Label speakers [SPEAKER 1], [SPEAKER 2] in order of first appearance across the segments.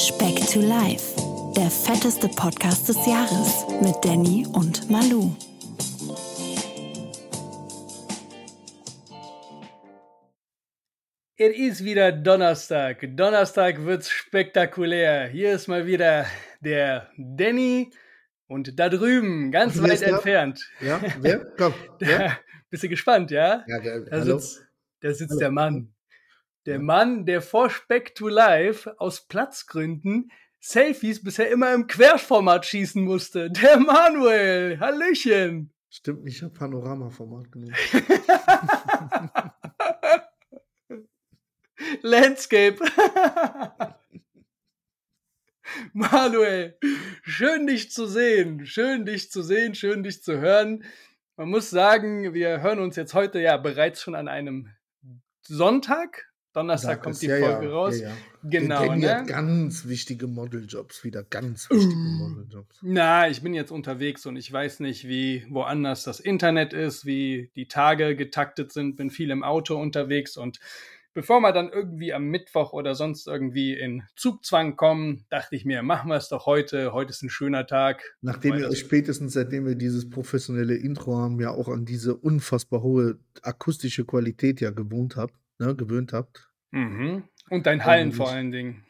[SPEAKER 1] Speck to Life, der fetteste Podcast des Jahres mit Danny und Malu.
[SPEAKER 2] Es ist wieder Donnerstag. Donnerstag wird's spektakulär. Hier ist mal wieder der Danny und da drüben, ganz
[SPEAKER 3] Wer
[SPEAKER 2] weit entfernt.
[SPEAKER 3] Ja, wer? Komm. Wer?
[SPEAKER 2] Da, bist du gespannt, ja?
[SPEAKER 3] Ja, der,
[SPEAKER 2] Da
[SPEAKER 3] hallo?
[SPEAKER 2] sitzt, da sitzt
[SPEAKER 3] Hallo.
[SPEAKER 2] der Mann. Der. Mann, der vor Speck to Life aus Platzgründen Selfies bisher immer im Querformat schießen musste. Der Manuel. Hallöchen.
[SPEAKER 3] Stimmt nicht, ich habe Panorama-Format genommen.
[SPEAKER 2] Landscape. Manuel, schön dich zu sehen, schön dich zu sehen, schön dich zu hören. Man muss sagen, wir hören uns jetzt heute ja bereits schon an einem Sonntag. Donnerstag kommt die
[SPEAKER 3] ja,
[SPEAKER 2] Folge
[SPEAKER 3] ja,
[SPEAKER 2] raus.
[SPEAKER 3] Ja.
[SPEAKER 2] Genau,
[SPEAKER 3] Danny
[SPEAKER 2] ne?
[SPEAKER 3] hat ganz wichtige Modeljobs, wieder ganz wichtige
[SPEAKER 2] Uh.
[SPEAKER 3] Modeljobs.
[SPEAKER 2] Na, ich bin jetzt unterwegs und ich weiß nicht, wie woanders das Internet ist, wie die Tage getaktet sind, bin viel im Auto unterwegs und bevor wir dann irgendwie am Mittwoch oder sonst irgendwie in Zugzwang kommen, dachte ich mir, machen wir es doch heute. Heute ist ein schöner Tag.
[SPEAKER 3] Nachdem wir spätestens, seitdem wir dieses professionelle Intro haben, ja auch an diese unfassbar hohe akustische Qualität ja gewohnt habt, ne, gewöhnt habt.
[SPEAKER 2] Mhm. Und dein Hallen
[SPEAKER 3] Und-
[SPEAKER 2] vor allen Dingen.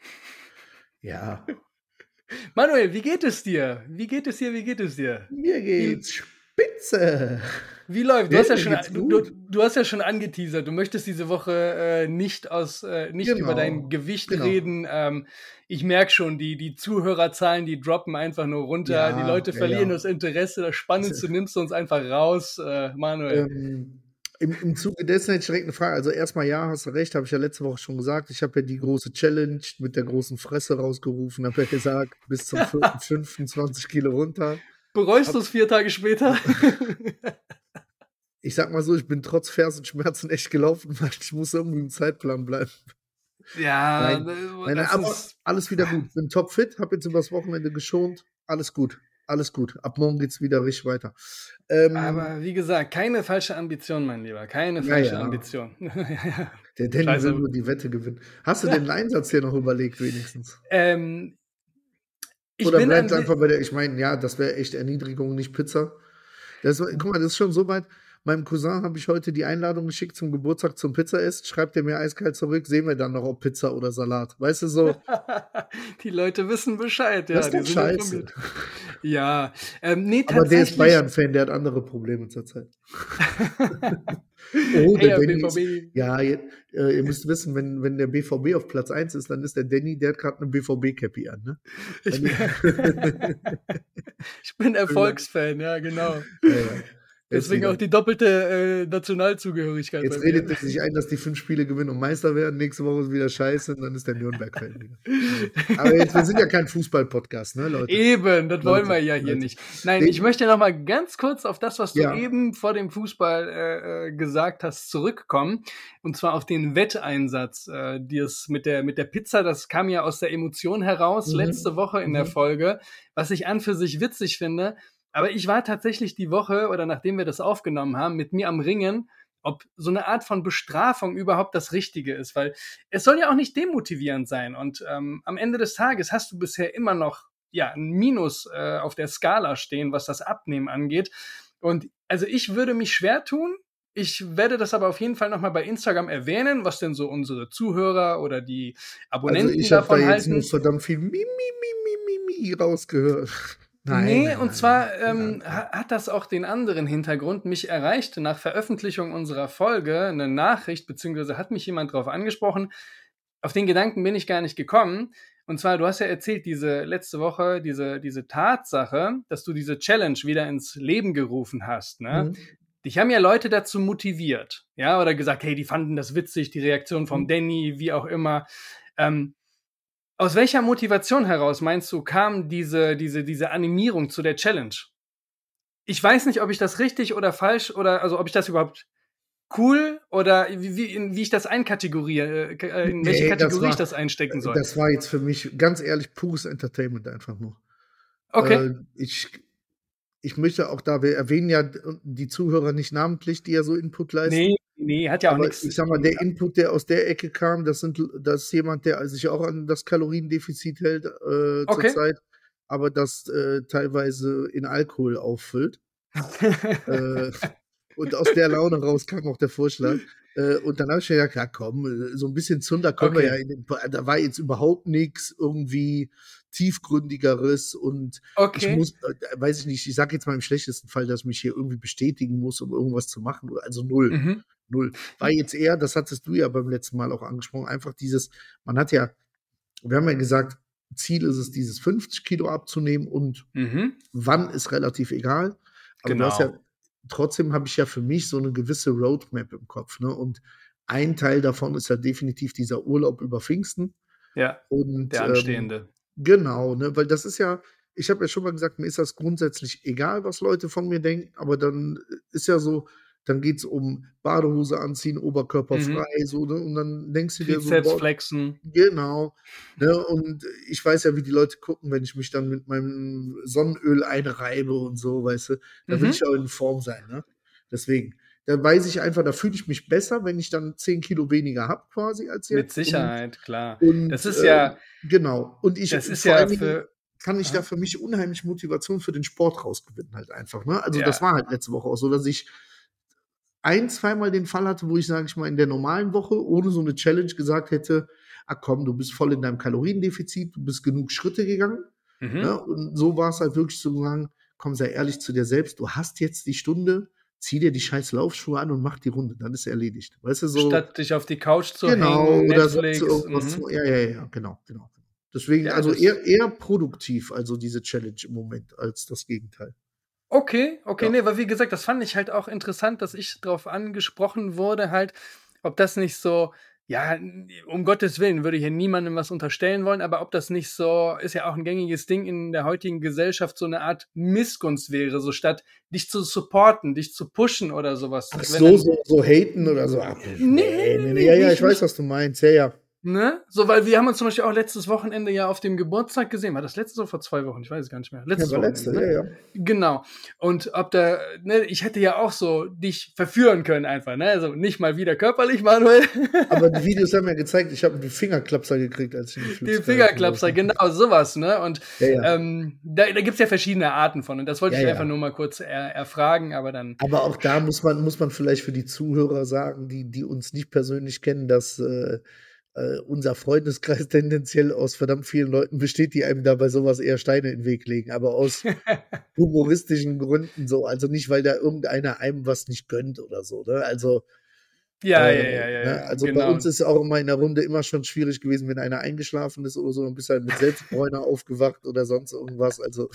[SPEAKER 3] Ja,
[SPEAKER 2] Manuel, wie geht es dir? Wie geht es dir? Wie geht es dir?
[SPEAKER 3] mir geht's spitze.
[SPEAKER 2] Wie läuft? Du hast ja schon, du, du, hast ja schon angeteasert. Du möchtest diese Woche äh, nicht aus, äh, nicht
[SPEAKER 3] Genau,
[SPEAKER 2] über dein Gewicht
[SPEAKER 3] genau.
[SPEAKER 2] reden. Ähm, ich merke schon, die, die Zuhörerzahlen, die droppen einfach nur runter.
[SPEAKER 3] Ja,
[SPEAKER 2] die Leute verlieren
[SPEAKER 3] ja.
[SPEAKER 2] das Interesse. Das Spannendste nimmst du uns einfach raus, äh, Manuel.
[SPEAKER 3] Ähm, im, Im Zuge dessen hätte ich direkt eine Frage. Also erstmal ja, hast du recht, habe ich ja letzte Woche schon gesagt. Ich habe ja die große Challenge mit der großen Fresse rausgerufen, habe ja gesagt, bis zum 4.5. 20 Kilo runter.
[SPEAKER 2] Bereust du es vier Tage später?
[SPEAKER 3] Ich sag mal so, ich bin trotz Fersenschmerzen echt gelaufen, weil ich muss irgendwie im Zeitplan bleiben.
[SPEAKER 2] ja,
[SPEAKER 3] Nein,
[SPEAKER 2] das
[SPEAKER 3] Nein, nein, aber alles wieder gut. Bin topfit, habe jetzt übers Wochenende geschont. Alles gut. Alles gut. Ab morgen geht's wieder richtig weiter. Ähm,
[SPEAKER 2] aber wie gesagt, keine falsche Ambition, mein Lieber. Keine
[SPEAKER 3] Ja,
[SPEAKER 2] falsche
[SPEAKER 3] ja.
[SPEAKER 2] Ambition.
[SPEAKER 3] der Danny
[SPEAKER 2] Scheiße.
[SPEAKER 3] will nur die Wette gewinnen. Hast du den Einsatz hier noch überlegt, wenigstens?
[SPEAKER 2] ähm,
[SPEAKER 3] Oder bleibt einfach bei der, ich meine, ja, das wäre echt Erniedrigung, nicht Pizza. Das, guck mal, das ist schon so weit. Meinem Cousin habe ich heute die Einladung geschickt zum Geburtstag zum Pizza-Essen. Schreibt er mir eiskalt zurück, sehen wir dann noch, ob Pizza oder Salat. Weißt du so?
[SPEAKER 2] die Leute wissen Bescheid, ja.
[SPEAKER 3] Das ist
[SPEAKER 2] die sind
[SPEAKER 3] scheiße.
[SPEAKER 2] Ja, ähm, nee,
[SPEAKER 3] Aber der ist Bayern-Fan, der hat andere Probleme zurzeit. Oh,
[SPEAKER 2] Hey,
[SPEAKER 3] der Danny
[SPEAKER 2] BVB.
[SPEAKER 3] ist, ja, ihr, äh, ihr müsst wissen, wenn, wenn der BVB auf Platz 1 ist, dann ist der Danny, der hat gerade eine BVB-Cappy an. Ne?
[SPEAKER 2] Ich bin, ich bin Erfolgsfan, ja, genau.
[SPEAKER 3] Ja, ja.
[SPEAKER 2] Deswegen auch die doppelte äh, Nationalzugehörigkeit.
[SPEAKER 3] Jetzt redet er sich ein, dass die fünf Spiele gewinnen und Meister werden. Nächste Woche ist wieder scheiße und dann ist der Nürnberg-Fan wieder. Aber jetzt, wir sind ja kein Fußball-Podcast, ne, Leute?
[SPEAKER 2] Eben, das wollen
[SPEAKER 3] Leute,
[SPEAKER 2] wir ja hier
[SPEAKER 3] Leute.
[SPEAKER 2] nicht. Nein,
[SPEAKER 3] Den-
[SPEAKER 2] ich möchte noch mal ganz kurz auf das, was du
[SPEAKER 3] Ja.
[SPEAKER 2] eben vor dem Fußball äh, äh, gesagt hast, zurückkommen. Und zwar auf den Wetteinsatz. Äh, das mit der, mit der Pizza, das kam ja aus der Emotion heraus
[SPEAKER 3] Mhm.
[SPEAKER 2] letzte Woche in der
[SPEAKER 3] Mhm.
[SPEAKER 2] Folge, was ich an für sich witzig finde. Aber ich war tatsächlich die Woche oder nachdem wir das aufgenommen haben, mit mir am Ringen, ob so eine Art von Bestrafung überhaupt das Richtige ist, weil es soll ja auch nicht demotivierend sein. Und ähm, am Ende des Tages hast du bisher immer noch ja ein Minus äh, auf der Skala stehen, was das Abnehmen angeht. Und also ich würde mich schwer tun. Ich werde das aber auf jeden Fall nochmal bei Instagram erwähnen, was denn so unsere Zuhörer oder die
[SPEAKER 3] Also
[SPEAKER 2] Abonnenten
[SPEAKER 3] ich habe da
[SPEAKER 2] davon
[SPEAKER 3] jetzt nur
[SPEAKER 2] halten.
[SPEAKER 3] verdammt viel Mi, Mi, Mi, Mi rausgehört. Nein,
[SPEAKER 2] nee, und zwar ähm, hat das auch den anderen Hintergrund. Mich erreichte nach Veröffentlichung unserer Folge eine Nachricht, beziehungsweise hat mich jemand darauf angesprochen. Auf den Gedanken bin ich gar nicht gekommen. Und zwar, du hast ja erzählt, diese letzte Woche, diese, diese Tatsache, dass du diese Challenge wieder ins Leben gerufen hast. Ne?
[SPEAKER 3] Mhm.
[SPEAKER 2] Dich haben ja Leute dazu motiviert, ja, oder gesagt, hey, die fanden das witzig, die Reaktion vom
[SPEAKER 3] Mhm.
[SPEAKER 2] Danny, wie auch immer. Ähm, aus welcher Motivation heraus meinst du, kam diese, diese, diese Animierung zu der Challenge? Ich weiß nicht, ob ich das richtig oder falsch oder also ob ich das überhaupt cool oder wie, wie, in, wie ich das einkategoriere, äh, in welche
[SPEAKER 3] Nee,
[SPEAKER 2] Kategorie
[SPEAKER 3] war-
[SPEAKER 2] ich das einstecken soll.
[SPEAKER 3] Das war jetzt für mich ganz ehrlich pures Entertainment einfach nur.
[SPEAKER 2] okay.
[SPEAKER 3] Äh, ich, ich möchte auch da, wir erwähnen ja die Zuhörer nicht namentlich, die ja so Input leisten.
[SPEAKER 2] nee, nee, hat ja auch nichts.
[SPEAKER 3] ich sag mal, der Input, der aus der Ecke kam, das, sind, das ist jemand, der sich auch an das Kaloriendefizit hält äh,
[SPEAKER 2] Okay.
[SPEAKER 3] zurzeit, aber das äh, teilweise in Alkohol auffüllt. äh, und aus der Laune raus kam auch der Vorschlag. Äh, und dann habe ich mir gedacht, ja komm, äh, so ein bisschen Zunder können wir
[SPEAKER 2] Okay.
[SPEAKER 3] ja in den, da war jetzt überhaupt nichts irgendwie tiefgründigeres und ich
[SPEAKER 2] okay.
[SPEAKER 3] muss, äh, weiß ich nicht, ich sage jetzt mal im schlechtesten Fall, dass ich mich hier irgendwie bestätigen muss, um irgendwas zu machen. Also null,
[SPEAKER 2] Mhm.
[SPEAKER 3] Null. War jetzt eher, das hattest du ja beim letzten Mal auch angesprochen, einfach dieses, man hat ja, wir haben ja gesagt, Ziel ist es, dieses 50 Kilo abzunehmen und
[SPEAKER 2] Mhm.
[SPEAKER 3] wann ist relativ egal. Aber hast ja,
[SPEAKER 2] Genau.
[SPEAKER 3] trotzdem habe ich ja für mich so eine gewisse Roadmap im Kopf. Ne? Und ein Teil davon ist ja definitiv dieser Urlaub über Pfingsten.
[SPEAKER 2] Ja,
[SPEAKER 3] Und
[SPEAKER 2] der
[SPEAKER 3] ähm,
[SPEAKER 2] anstehende.
[SPEAKER 3] Genau, ne, weil das ist ja, ich habe ja schon mal gesagt, mir ist das grundsätzlich egal, was Leute von mir denken, aber dann ist ja so, dann geht es um Badehose anziehen, Oberkörper
[SPEAKER 2] Mhm.
[SPEAKER 3] frei, so, ne, und dann denkst du dir so,
[SPEAKER 2] Trizeps
[SPEAKER 3] boah,
[SPEAKER 2] flexen.
[SPEAKER 3] genau, ne, und ich weiß ja, wie die Leute gucken, wenn ich mich dann mit meinem Sonnenöl einreibe und so, weißt du, da will
[SPEAKER 2] Mhm.
[SPEAKER 3] ich ja in Form sein, ne, deswegen, da weiß ich einfach, da fühle ich mich besser, wenn ich dann 10 Kilo weniger habe quasi als jetzt.
[SPEAKER 2] Mit Sicherheit, klar.
[SPEAKER 3] Und, und
[SPEAKER 2] Das ist
[SPEAKER 3] äh,
[SPEAKER 2] ja,
[SPEAKER 3] Genau. Und ich
[SPEAKER 2] das ist
[SPEAKER 3] vor
[SPEAKER 2] ja
[SPEAKER 3] allen Dingen
[SPEAKER 2] für,
[SPEAKER 3] kann ich
[SPEAKER 2] Ja.
[SPEAKER 3] da für mich unheimlich Motivation für den Sport rausgewinnen, halt einfach. Ne? Also
[SPEAKER 2] Ja.
[SPEAKER 3] das war halt letzte Woche auch so, dass ich ein, zweimal den Fall hatte, wo ich, sage ich mal, in der normalen Woche ohne so eine Challenge gesagt hätte, ah komm, du bist voll in deinem Kaloriendefizit, du bist genug Schritte gegangen.
[SPEAKER 2] mhm.
[SPEAKER 3] Ne? Und so war es halt wirklich so zu sagen, komm, sei ehrlich zu dir selbst, du hast jetzt die Stunde, zieh dir die scheiß Laufschuhe an und mach die Runde, dann ist erledigt. Weißt du, so.
[SPEAKER 2] statt dich auf die Couch zu
[SPEAKER 3] Genau,
[SPEAKER 2] hängen,
[SPEAKER 3] oder so
[SPEAKER 2] Netflix.
[SPEAKER 3] zu irgendwas.
[SPEAKER 2] mhm.
[SPEAKER 3] zu- Ja, ja, ja, genau, genau. Deswegen,
[SPEAKER 2] Ja,
[SPEAKER 3] also eher, eher produktiv, also diese Challenge im Moment, als das Gegenteil.
[SPEAKER 2] Okay, okay,
[SPEAKER 3] Ja.
[SPEAKER 2] nee, weil wie gesagt, das fand ich halt auch interessant, dass ich darauf angesprochen wurde, halt, ob das nicht so, ja, um Gottes Willen würde hier niemandem was unterstellen wollen, aber ob das nicht so, ist ja auch ein gängiges Ding in der heutigen Gesellschaft, so eine Art Missgunst wäre, so statt dich zu supporten, dich zu pushen oder sowas.
[SPEAKER 3] Ach so, so, so haten oder so. Ach,
[SPEAKER 2] Nee, nee,
[SPEAKER 3] Ja, ja,
[SPEAKER 2] nicht-
[SPEAKER 3] ich weiß, was du meinst. Ja, ja.
[SPEAKER 2] Ne? So, weil wir haben uns zum Beispiel auch letztes Wochenende ja auf dem Geburtstag gesehen. War das letztes oder vor zwei Wochen? Ich weiß es gar nicht mehr.
[SPEAKER 3] Ja,
[SPEAKER 2] Letztes
[SPEAKER 3] war
[SPEAKER 2] Wochenende,
[SPEAKER 3] letzte,
[SPEAKER 2] ne?
[SPEAKER 3] ja, ja.
[SPEAKER 2] Genau. Und ob da, ne, ich hätte ja auch so dich verführen können einfach, ne? Also nicht mal wieder körperlich, Manuel.
[SPEAKER 3] Aber die Videos haben ja gezeigt, ich habe einen Fingerklapser gekriegt, als ich den
[SPEAKER 2] Die Fingerklapser, genau sowas, ne? Und.
[SPEAKER 3] Ja, ja.
[SPEAKER 2] ähm, da, da gibt's ja verschiedene Arten von. Und das wollte
[SPEAKER 3] Ja,
[SPEAKER 2] ich
[SPEAKER 3] ja.
[SPEAKER 2] einfach nur mal kurz er, erfragen, aber dann.
[SPEAKER 3] Aber auch da muss man, muss man vielleicht für die Zuhörer sagen, die, die uns nicht persönlich kennen, dass äh, äh, unser Freundeskreis tendenziell aus verdammt vielen Leuten besteht, die einem da bei sowas eher Steine in den Weg legen, aber aus humoristischen Gründen so. Also nicht, weil da irgendeiner einem was nicht gönnt oder so. Ne? Also,
[SPEAKER 2] Ja,
[SPEAKER 3] äh,
[SPEAKER 2] ja, ja, ja.
[SPEAKER 3] ne?
[SPEAKER 2] ja,
[SPEAKER 3] also
[SPEAKER 2] genau.
[SPEAKER 3] bei uns ist auch immer in der Runde immer schon schwierig gewesen, wenn einer eingeschlafen ist oder so, dann bist halt mit Selbstbräuner aufgewacht oder sonst irgendwas. Also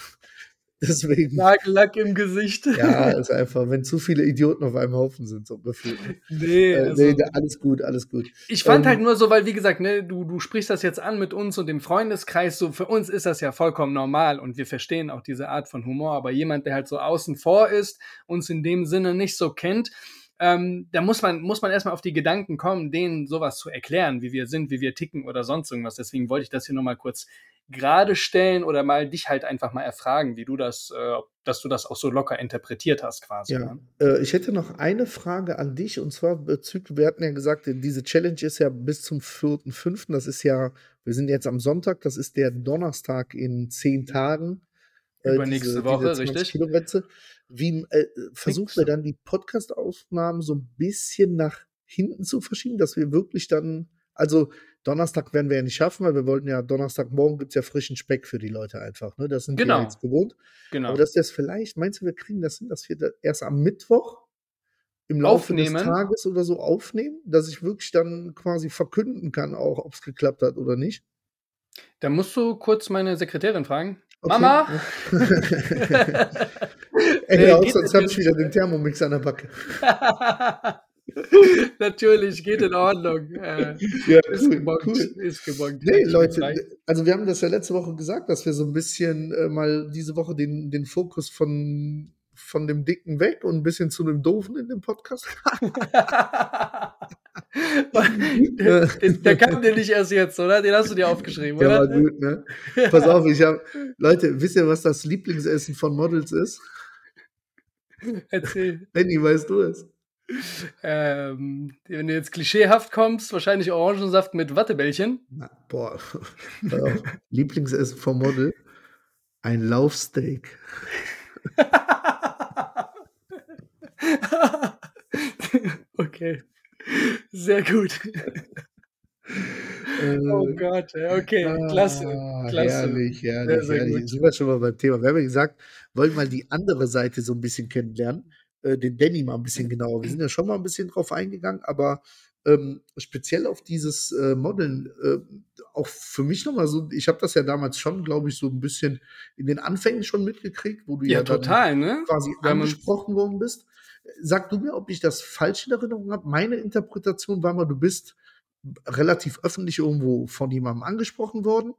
[SPEAKER 3] deswegen.
[SPEAKER 2] Nagellack im Gesicht.
[SPEAKER 3] Ja, ist einfach, wenn zu viele Idioten auf einem Haufen sind, so gefühlt.
[SPEAKER 2] nee,
[SPEAKER 3] Äh,
[SPEAKER 2] also,
[SPEAKER 3] nee, alles gut, alles gut.
[SPEAKER 2] Ich fand
[SPEAKER 3] Ähm,
[SPEAKER 2] halt nur so, weil wie gesagt, ne, du, du sprichst das jetzt an mit uns und dem Freundeskreis, so für uns ist das ja vollkommen normal und wir verstehen auch diese Art von Humor, aber jemand, der halt so außen vor ist, uns in dem Sinne nicht so kennt, ähm, da muss man, muss man erstmal auf die Gedanken kommen, denen sowas zu erklären, wie wir sind, wie wir ticken oder sonst irgendwas. Deswegen wollte ich das hier nochmal kurz gerade stellen oder mal dich halt einfach mal erfragen, wie du das, äh, dass du das auch so locker interpretiert hast quasi.
[SPEAKER 3] Ja,
[SPEAKER 2] ne?
[SPEAKER 3] äh, ich hätte noch eine Frage an dich und zwar bezüglich, wir hatten ja gesagt, diese Challenge ist ja bis zum 4.5., das ist ja, wir sind jetzt am Sonntag, das ist der Donnerstag in zehn Tagen. Äh,
[SPEAKER 2] Übernächste Woche, richtig.
[SPEAKER 3] Kilometze. Wie äh, versuchen wir dann die Podcast-Aufnahmen so ein bisschen nach hinten zu verschieben, dass wir wirklich dann, also Donnerstag werden wir ja nicht schaffen, weil wir wollten ja Donnerstagmorgen gibt es ja frischen Speck für die Leute einfach. Ne? Das sind wir
[SPEAKER 2] Genau.
[SPEAKER 3] ja jetzt gewohnt.
[SPEAKER 2] Genau.
[SPEAKER 3] Aber dass das vielleicht, meinst du, wir kriegen das hin, dass wir das erst am Mittwoch im Laufe
[SPEAKER 2] Aufnehmen?
[SPEAKER 3] des Tages oder so aufnehmen, dass ich wirklich dann quasi verkünden kann, auch ob es geklappt hat oder nicht?
[SPEAKER 2] Da musst du kurz meine Sekretärin fragen.
[SPEAKER 3] Okay.
[SPEAKER 2] Mama!
[SPEAKER 3] Ey,
[SPEAKER 2] Nee,
[SPEAKER 3] auf, sonst habe ich wieder den Thermomix an der Backe.
[SPEAKER 2] Natürlich, geht in Ordnung. Äh,
[SPEAKER 3] Ja,
[SPEAKER 2] ist gebongt, ist gebongt.
[SPEAKER 3] Nee, Leute, also wir haben das ja letzte Woche gesagt, dass wir so ein bisschen äh, mal diese Woche den, den Fokus von, von dem Dicken weg und ein bisschen zu dem Doofen in dem Podcast.
[SPEAKER 2] der, der, der kam dir nicht erst jetzt, oder? Den hast du dir aufgeschrieben,
[SPEAKER 3] Der war
[SPEAKER 2] oder?
[SPEAKER 3] gut, ne? Pass auf, ich habe, Leute, wisst ihr, was das Lieblingsessen von Models ist?
[SPEAKER 2] Erzähl.
[SPEAKER 3] Lenny, weißt du es?
[SPEAKER 2] Ähm, wenn du jetzt klischeehaft kommst, wahrscheinlich Orangensaft mit Wattebällchen.
[SPEAKER 3] Na, boah. Lieblingsessen vom Model. Ein Laufsteak.
[SPEAKER 2] okay. Sehr gut.
[SPEAKER 3] Äh,
[SPEAKER 2] oh Gott, okay, klasse.
[SPEAKER 3] ah,
[SPEAKER 2] klasse.
[SPEAKER 3] Herrlich, herrlich,
[SPEAKER 2] sehr
[SPEAKER 3] herrlich.
[SPEAKER 2] gut.
[SPEAKER 3] Sind wir schon mal beim Thema. Wir haben ja gesagt, wollen mal die andere Seite so ein bisschen kennenlernen, äh, den Danny mal ein bisschen genauer. Wir sind ja schon mal ein bisschen drauf eingegangen, aber ähm, speziell auf dieses äh, Modeln, äh, auch für mich nochmal so, ich habe das ja damals schon, glaube ich, so ein bisschen in den Anfängen schon mitgekriegt, wo du ja,
[SPEAKER 2] Ja, total, ne?
[SPEAKER 3] quasi
[SPEAKER 2] man-
[SPEAKER 3] angesprochen worden bist. Sag du mir, ob ich das falsch in Erinnerung habe. Meine Interpretation war mal, du bist relativ öffentlich irgendwo von jemandem angesprochen worden.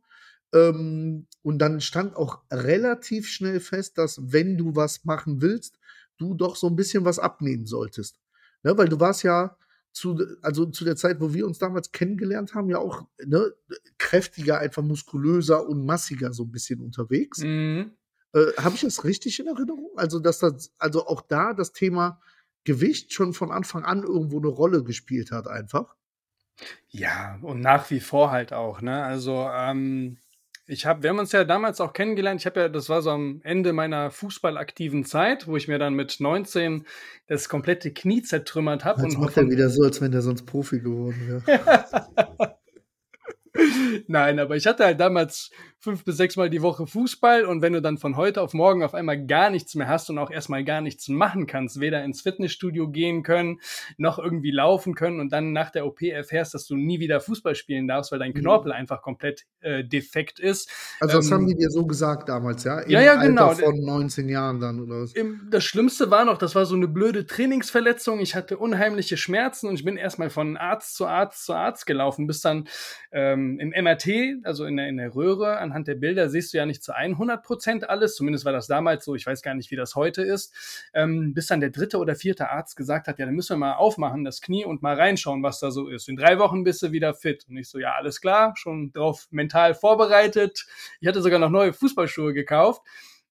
[SPEAKER 3] Ähm, und dann stand auch relativ schnell fest, dass wenn du was machen willst, du doch so ein bisschen was abnehmen solltest. Ne, weil du warst ja zu, also zu der Zeit, wo wir uns damals kennengelernt haben, ja auch ne, kräftiger, einfach muskulöser und massiger so ein bisschen unterwegs.
[SPEAKER 2] Mhm.
[SPEAKER 3] Äh, Habe ich das richtig in Erinnerung? Also, dass das, also auch da das Thema Gewicht schon von Anfang an irgendwo eine Rolle gespielt hat, einfach.
[SPEAKER 2] Ja, und nach wie vor halt auch, ne? Also, ähm, ich habe, wir haben uns ja damals auch kennengelernt. Ich habe ja, das war so am Ende meiner fußballaktiven Zeit, wo ich mir dann mit 19 das komplette Knie zertrümmert habe.
[SPEAKER 3] Jetzt
[SPEAKER 2] und
[SPEAKER 3] macht er wieder so, als wenn der sonst Profi geworden wäre.
[SPEAKER 2] Nein, aber ich hatte halt damals fünf bis sechs Mal die Woche Fußball und wenn du dann von heute auf morgen auf einmal gar nichts mehr hast und auch erstmal gar nichts machen kannst, weder ins Fitnessstudio gehen können, noch irgendwie laufen können und dann nach der OP erfährst, dass du nie wieder Fußball spielen darfst, weil dein
[SPEAKER 3] Mhm.
[SPEAKER 2] Knorpel einfach komplett äh, defekt ist.
[SPEAKER 3] Also, das
[SPEAKER 2] Ähm,
[SPEAKER 3] haben die dir so gesagt damals, ja? Im
[SPEAKER 2] Ja, ja, genau.
[SPEAKER 3] Alter von 19 Jahren dann, oder was?
[SPEAKER 2] Das Schlimmste war noch, das war so eine blöde Trainingsverletzung. Ich hatte unheimliche Schmerzen und ich bin erstmal von Arzt zu Arzt zu Arzt gelaufen, bis dann ähm, im MRT, also in der, in der Röhre, anhand der Bilder siehst du ja nicht zu 100 Prozent alles. Zumindest war das damals so. Ich weiß gar nicht, wie das heute ist. Ähm, bis dann der dritte oder vierte Arzt gesagt hat, ja, dann müssen wir mal aufmachen, das Knie und mal reinschauen, was da so ist. In drei Wochen bist du wieder fit. Und ich so, ja, alles klar, schon drauf mental vorbereitet. Ich hatte sogar noch neue Fußballschuhe gekauft.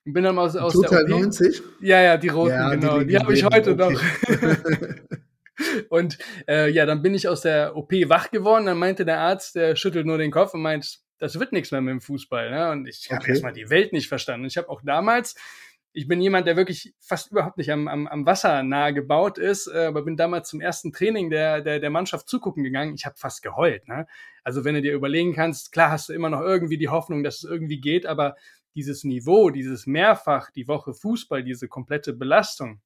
[SPEAKER 2] Und bin dann aus, aus
[SPEAKER 3] Total
[SPEAKER 2] der OP.
[SPEAKER 3] 90?
[SPEAKER 2] Ja, ja, die roten,
[SPEAKER 3] Ja, die
[SPEAKER 2] genau. Die, habe ich heute
[SPEAKER 3] legendären,
[SPEAKER 2] noch. und äh, ja, dann bin ich aus der OP wach geworden. Dann meinte der Arzt, der schüttelt nur den Kopf und meint, das wird nichts mehr mit dem Fußball. Ne? Und ich habe
[SPEAKER 3] Okay.
[SPEAKER 2] erstmal die Welt nicht verstanden. Ich habe auch damals, ich bin jemand, der wirklich fast überhaupt nicht am, am, am Wasser nahe gebaut ist, äh, aber bin damals zum ersten Training der, der, der Mannschaft zugucken gegangen. Ich habe fast geheult. Ne? Also wenn du dir überlegen kannst, klar hast du immer noch irgendwie die Hoffnung, dass es irgendwie geht, aber dieses Niveau, dieses mehrfach die Woche Fußball, diese komplette Belastung,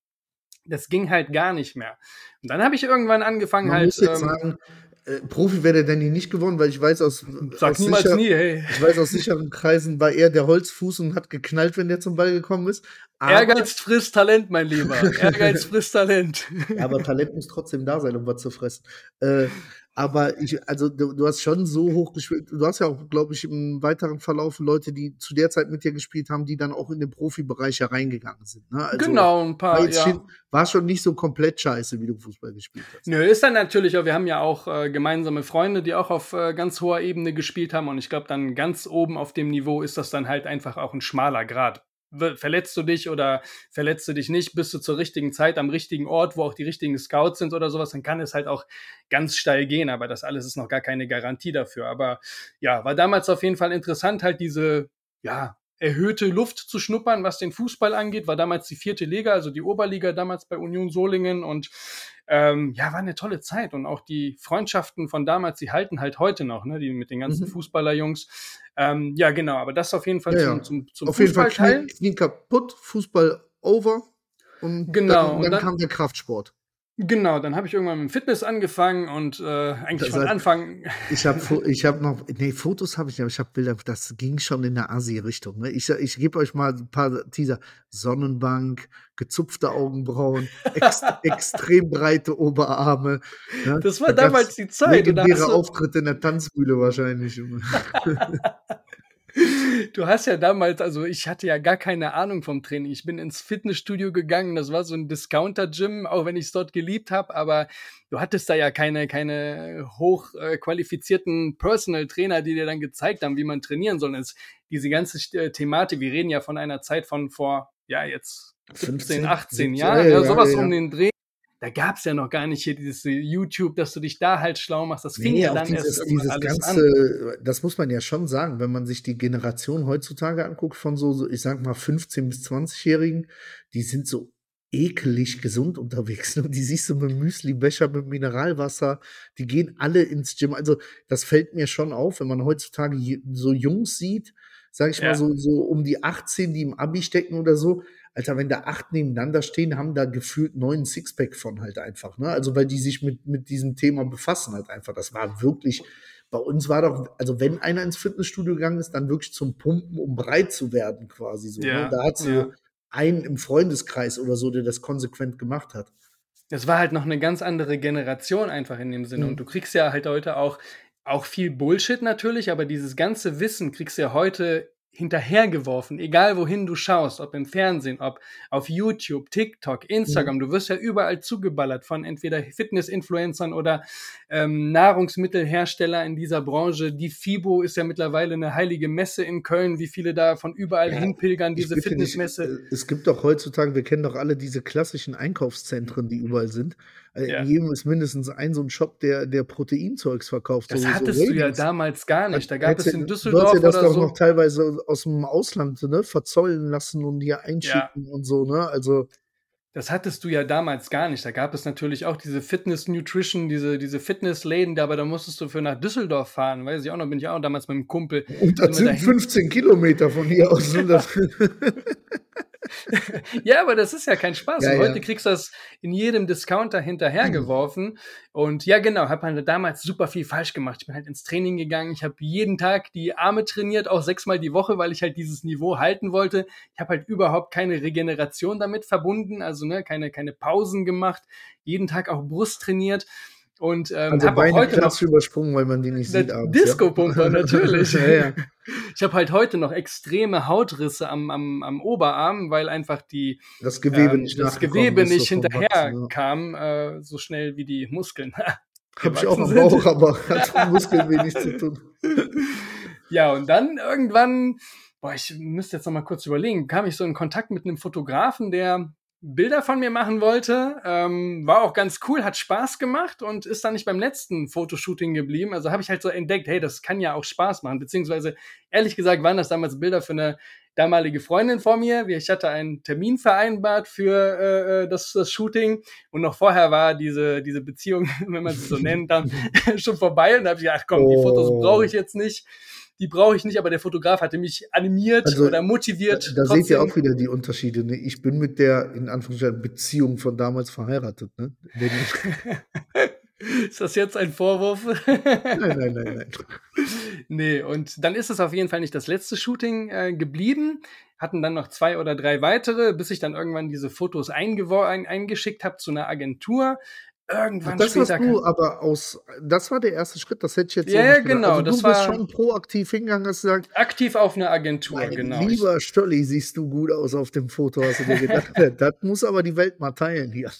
[SPEAKER 2] das ging halt gar nicht mehr. Und dann habe ich irgendwann angefangen
[SPEAKER 3] Man
[SPEAKER 2] halt.
[SPEAKER 3] muss jetzt
[SPEAKER 2] ähm,
[SPEAKER 3] sagen, äh, Profi wäre der Danny nicht geworden, weil ich weiß aus,
[SPEAKER 2] sag
[SPEAKER 3] aus,
[SPEAKER 2] niemals
[SPEAKER 3] sicher,
[SPEAKER 2] nie, hey.
[SPEAKER 3] ich weiß aus sicheren Kreisen war er der Holzfuß und hat geknallt, wenn der zum Ball gekommen ist. Aber,
[SPEAKER 2] Ehrgeiz frisst Talent, mein Lieber. Ehrgeiz frisst Talent.
[SPEAKER 3] Ja, aber Talent muss trotzdem da sein, um was zu fressen. Äh, aber ich, also du, du hast schon so hoch gespielt. Du hast ja auch, glaube ich, im weiteren Verlauf Leute, die zu der Zeit mit dir gespielt haben, die dann auch in den Profibereich hereingegangen sind. Ne? Also
[SPEAKER 2] genau, ein
[SPEAKER 3] War,
[SPEAKER 2] paar,
[SPEAKER 3] jetzt
[SPEAKER 2] ja.
[SPEAKER 3] schon, war schon nicht so komplett scheiße, wie du Fußball gespielt hast.
[SPEAKER 2] Nö, ist dann natürlich auch, wir haben ja auch äh, gemeinsame Freunde, die auch auf äh, ganz hoher Ebene gespielt haben und ich glaube dann ganz oben auf dem Niveau ist das dann halt einfach auch ein schmaler Grad. Ver- Verletzt du dich oder verletzt du dich nicht, bist du zur richtigen Zeit am richtigen Ort, wo auch die richtigen Scouts sind oder sowas, dann kann es halt auch ganz steil gehen, aber das alles ist noch gar keine Garantie dafür. Aber ja, war damals auf jeden Fall interessant, halt diese, ja, erhöhte Luft zu schnuppern, was den Fußball angeht, war damals die vierte Liga, also die Oberliga damals bei Union Solingen und ähm, ja, war eine tolle Zeit und auch die Freundschaften von damals, die halten halt heute noch, ne, die mit den ganzen
[SPEAKER 3] Mhm.
[SPEAKER 2] Fußballerjungs. Ähm, ja, genau, aber das auf jeden Fall
[SPEAKER 3] Ja,
[SPEAKER 2] zum, zum, zum
[SPEAKER 3] Auf jeden Fall
[SPEAKER 2] Fußballteil.
[SPEAKER 3] Knie, Knie kaputt, Fußball over. Und
[SPEAKER 2] Genau,
[SPEAKER 3] dann,
[SPEAKER 2] und
[SPEAKER 3] dann,
[SPEAKER 2] dann-
[SPEAKER 3] kam der Kraftsport.
[SPEAKER 2] Genau, dann habe ich irgendwann mit dem Fitness angefangen und äh, eigentlich
[SPEAKER 3] Das
[SPEAKER 2] von
[SPEAKER 3] heißt-
[SPEAKER 2] Anfang.
[SPEAKER 3] Ich habe ich hab noch, nee, Fotos habe ich nicht, aber ich habe Bilder, das ging schon in der Asi-Richtung. Ne? Ich, ich gebe euch mal ein paar Teaser. Sonnenbank, gezupfte Augenbrauen, ex, extrem breite Oberarme. Ne?
[SPEAKER 2] Das war
[SPEAKER 3] Da
[SPEAKER 2] damals die Zeit.
[SPEAKER 3] Legendäre Auftritte in der Tanzbühne wahrscheinlich.
[SPEAKER 2] du hast ja damals, also ich hatte ja gar keine Ahnung vom Training. Ich bin ins Fitnessstudio gegangen, das war so ein Discounter-Gym, auch wenn ich es dort geliebt habe, aber du hattest da ja keine, keine hoch äh, qualifizierten Personal Trainer, die dir dann gezeigt haben, wie man trainieren soll. Das, diese ganze äh, Thematik, wir reden ja von einer Zeit von vor, ja, jetzt 17, 18
[SPEAKER 3] 17,
[SPEAKER 2] Jahren,
[SPEAKER 3] ja,
[SPEAKER 2] ja,
[SPEAKER 3] ja,
[SPEAKER 2] sowas
[SPEAKER 3] ja.
[SPEAKER 2] um den Dreh. Da gab es ja noch gar nicht hier dieses YouTube, dass du dich da halt schlau machst. Das fing
[SPEAKER 3] Nee,
[SPEAKER 2] ja
[SPEAKER 3] auch
[SPEAKER 2] dann
[SPEAKER 3] dieses,
[SPEAKER 2] erst
[SPEAKER 3] dieses
[SPEAKER 2] alles an.
[SPEAKER 3] ganze, das muss man ja schon sagen, wenn man sich die Generation heutzutage anguckt von so, so ich sag mal 15 bis 20-Jährigen, die sind so ekelig gesund unterwegs. Ne? Die siehst du mit Müsli-Becher, mit Mineralwasser, die gehen alle ins Gym. Also das fällt mir schon auf, wenn man heutzutage so Jungs sieht, sag ich
[SPEAKER 2] Ja.
[SPEAKER 3] mal so, so um die 18, die im Abi stecken oder so. Alter, wenn da acht nebeneinander stehen, haben da gefühlt neun Sixpack von halt einfach. Ne? Also weil die sich mit, mit diesem Thema befassen halt einfach. Das war wirklich, bei uns war doch, also wenn einer ins Fitnessstudio gegangen ist, dann wirklich zum Pumpen, um breit zu werden quasi so.
[SPEAKER 2] Ja,
[SPEAKER 3] Ne? Da hat so
[SPEAKER 2] ja.
[SPEAKER 3] einen im Freundeskreis oder so, der das konsequent gemacht hat.
[SPEAKER 2] Das war halt noch eine ganz andere Generation einfach in dem Sinne.
[SPEAKER 3] Mhm.
[SPEAKER 2] Und du kriegst ja halt heute auch, auch viel Bullshit natürlich, aber dieses ganze Wissen kriegst du ja heute hinterhergeworfen, egal wohin du schaust, ob im Fernsehen, ob auf YouTube, TikTok, Instagram, du wirst ja überall zugeballert von entweder Fitness-Influencern oder ähm, Nahrungsmittelhersteller in dieser Branche. Die FIBO ist ja mittlerweile eine heilige Messe in Köln, wie viele da von überall
[SPEAKER 3] Ja,
[SPEAKER 2] hinpilgern, diese
[SPEAKER 3] bitte nicht,
[SPEAKER 2] Fitnessmesse.
[SPEAKER 3] äh, Es gibt doch heutzutage, wir kennen doch alle diese klassischen Einkaufszentren, die überall sind. Äh,
[SPEAKER 2] Ja.
[SPEAKER 3] In jedem ist mindestens ein so ein Shop, der, der Proteinzeugs verkauft.
[SPEAKER 2] Das
[SPEAKER 3] so,
[SPEAKER 2] hattest
[SPEAKER 3] so
[SPEAKER 2] du ja damals gar nicht. Da gab es in
[SPEAKER 3] Du
[SPEAKER 2] Düsseldorf
[SPEAKER 3] hast ja das
[SPEAKER 2] oder
[SPEAKER 3] doch
[SPEAKER 2] so.
[SPEAKER 3] noch teilweise aus dem Ausland ne, verzollen lassen und hier einschicken und so, ne? Also,
[SPEAKER 2] Das hattest du ja damals gar nicht. Da gab es natürlich auch diese Fitness Nutrition, diese, diese Fitnessläden, aber da musstest du für nach Düsseldorf fahren. Weiß ich auch noch, bin ich auch damals mit dem Kumpel.
[SPEAKER 3] und das
[SPEAKER 2] Sind
[SPEAKER 3] sind
[SPEAKER 2] dahin?
[SPEAKER 3] 15 Kilometer von hier aus. Ne?
[SPEAKER 2] Ja, aber das ist ja kein Spaß.
[SPEAKER 3] Ja,
[SPEAKER 2] und
[SPEAKER 3] ja.
[SPEAKER 2] heute kriegst du das in jedem Discounter hinterhergeworfen. Und ja, genau, habe halt damals super viel falsch gemacht. Ich bin halt ins Training gegangen. Ich habe jeden Tag die Arme trainiert, auch sechsmal die Woche, weil ich halt dieses Niveau halten wollte. Ich habe halt überhaupt keine Regeneration damit verbunden, also ne, keine, keine Pausen gemacht. Jeden Tag auch Brust trainiert. Und ähm,
[SPEAKER 3] also
[SPEAKER 2] habe heute noch
[SPEAKER 3] übersprungen, weil man die nicht sieht.
[SPEAKER 2] Disco-Pumper, natürlich.
[SPEAKER 3] ja, ja.
[SPEAKER 2] Ich habe halt heute noch extreme Hautrisse am, am, am Oberarm, weil einfach die
[SPEAKER 3] Das Gewebe
[SPEAKER 2] ähm,
[SPEAKER 3] nicht
[SPEAKER 2] das Gewebe
[SPEAKER 3] so
[SPEAKER 2] nicht
[SPEAKER 3] vom
[SPEAKER 2] hinterher
[SPEAKER 3] ja.
[SPEAKER 2] kam, äh, so schnell wie die Muskeln.
[SPEAKER 3] Hab ich auch am
[SPEAKER 2] gewachsen
[SPEAKER 3] Bauch, aber hat mit Muskeln wenig zu tun.
[SPEAKER 2] ja, und dann irgendwann, boah, ich müsste jetzt noch mal kurz überlegen, kam ich so in Kontakt mit einem Fotografen, der Bilder von mir machen wollte. Ähm, war auch ganz cool, hat Spaß gemacht und ist dann nicht beim letzten Fotoshooting geblieben. Also habe ich halt so entdeckt, hey, das kann ja auch Spaß machen. Beziehungsweise, ehrlich gesagt, waren das damals Bilder für eine damalige Freundin von mir. Ich hatte einen Termin vereinbart für äh, das, das Shooting und noch vorher war diese, diese Beziehung, wenn man sie so nennt, dann schon vorbei. Und da habe ich gedacht, komm, die Fotos
[SPEAKER 3] Oh.
[SPEAKER 2] brauche ich jetzt nicht. Die brauche ich nicht, aber der Fotograf hatte mich animiert
[SPEAKER 3] Also,
[SPEAKER 2] oder motiviert.
[SPEAKER 3] Da seht ihr auch wieder die Unterschiede. Ne? Ich bin mit der, in Anführungszeichen, Beziehung von damals verheiratet. Ne?
[SPEAKER 2] Ist das jetzt ein Vorwurf?
[SPEAKER 3] nein, nein, nein, nein.
[SPEAKER 2] nee, und dann ist es auf jeden Fall nicht das letzte Shooting äh, geblieben. Hatten dann noch zwei oder drei weitere, bis ich dann irgendwann diese Fotos eingeschickt habe zu einer Agentur. Irgendwann
[SPEAKER 3] Das hast
[SPEAKER 2] später.
[SPEAKER 3] du
[SPEAKER 2] kam-
[SPEAKER 3] aber aus, das war der erste Schritt, das hätte ich jetzt
[SPEAKER 2] Ja,
[SPEAKER 3] so
[SPEAKER 2] ja,
[SPEAKER 3] nicht gedacht.
[SPEAKER 2] genau,
[SPEAKER 3] Also du
[SPEAKER 2] das
[SPEAKER 3] bist
[SPEAKER 2] war-
[SPEAKER 3] schon proaktiv hingegangen, hast gesagt,
[SPEAKER 2] aktiv auf eine Agentur,
[SPEAKER 3] mein
[SPEAKER 2] genau.
[SPEAKER 3] Lieber Stolli, siehst du gut aus auf dem Foto, hast du dir gedacht, das muss aber die Welt mal teilen hier.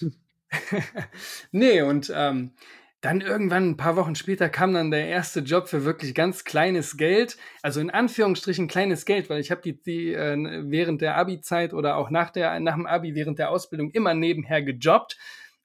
[SPEAKER 2] nee, und ähm, dann irgendwann ein paar Wochen später kam dann der erste Job für wirklich ganz kleines Geld, also in Anführungsstrichen kleines Geld, weil ich habe die, die äh, während der Abi-Zeit oder auch nach, der, nach dem Abi, während der Ausbildung immer nebenher gejobbt.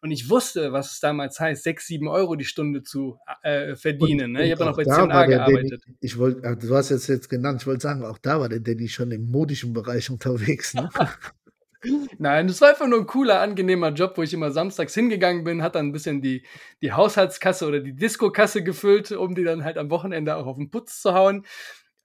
[SPEAKER 2] Und ich wusste, was es damals heißt, sechs, sieben Euro die Stunde zu äh, verdienen. ne? Ich habe noch
[SPEAKER 3] auch
[SPEAKER 2] bei
[SPEAKER 3] da der
[SPEAKER 2] gearbeitet.
[SPEAKER 3] Danny, ich wollte, ach, du hast jetzt jetzt genannt, ich wollte sagen, auch da war der Danny schon im modischen Bereich unterwegs. Ne?
[SPEAKER 2] Nein, das war einfach nur ein cooler, angenehmer Job, wo ich immer samstags hingegangen bin, hat dann ein bisschen die, die Haushaltskasse oder die Disco-Kasse gefüllt, um die dann halt am Wochenende auch auf den Putz zu hauen.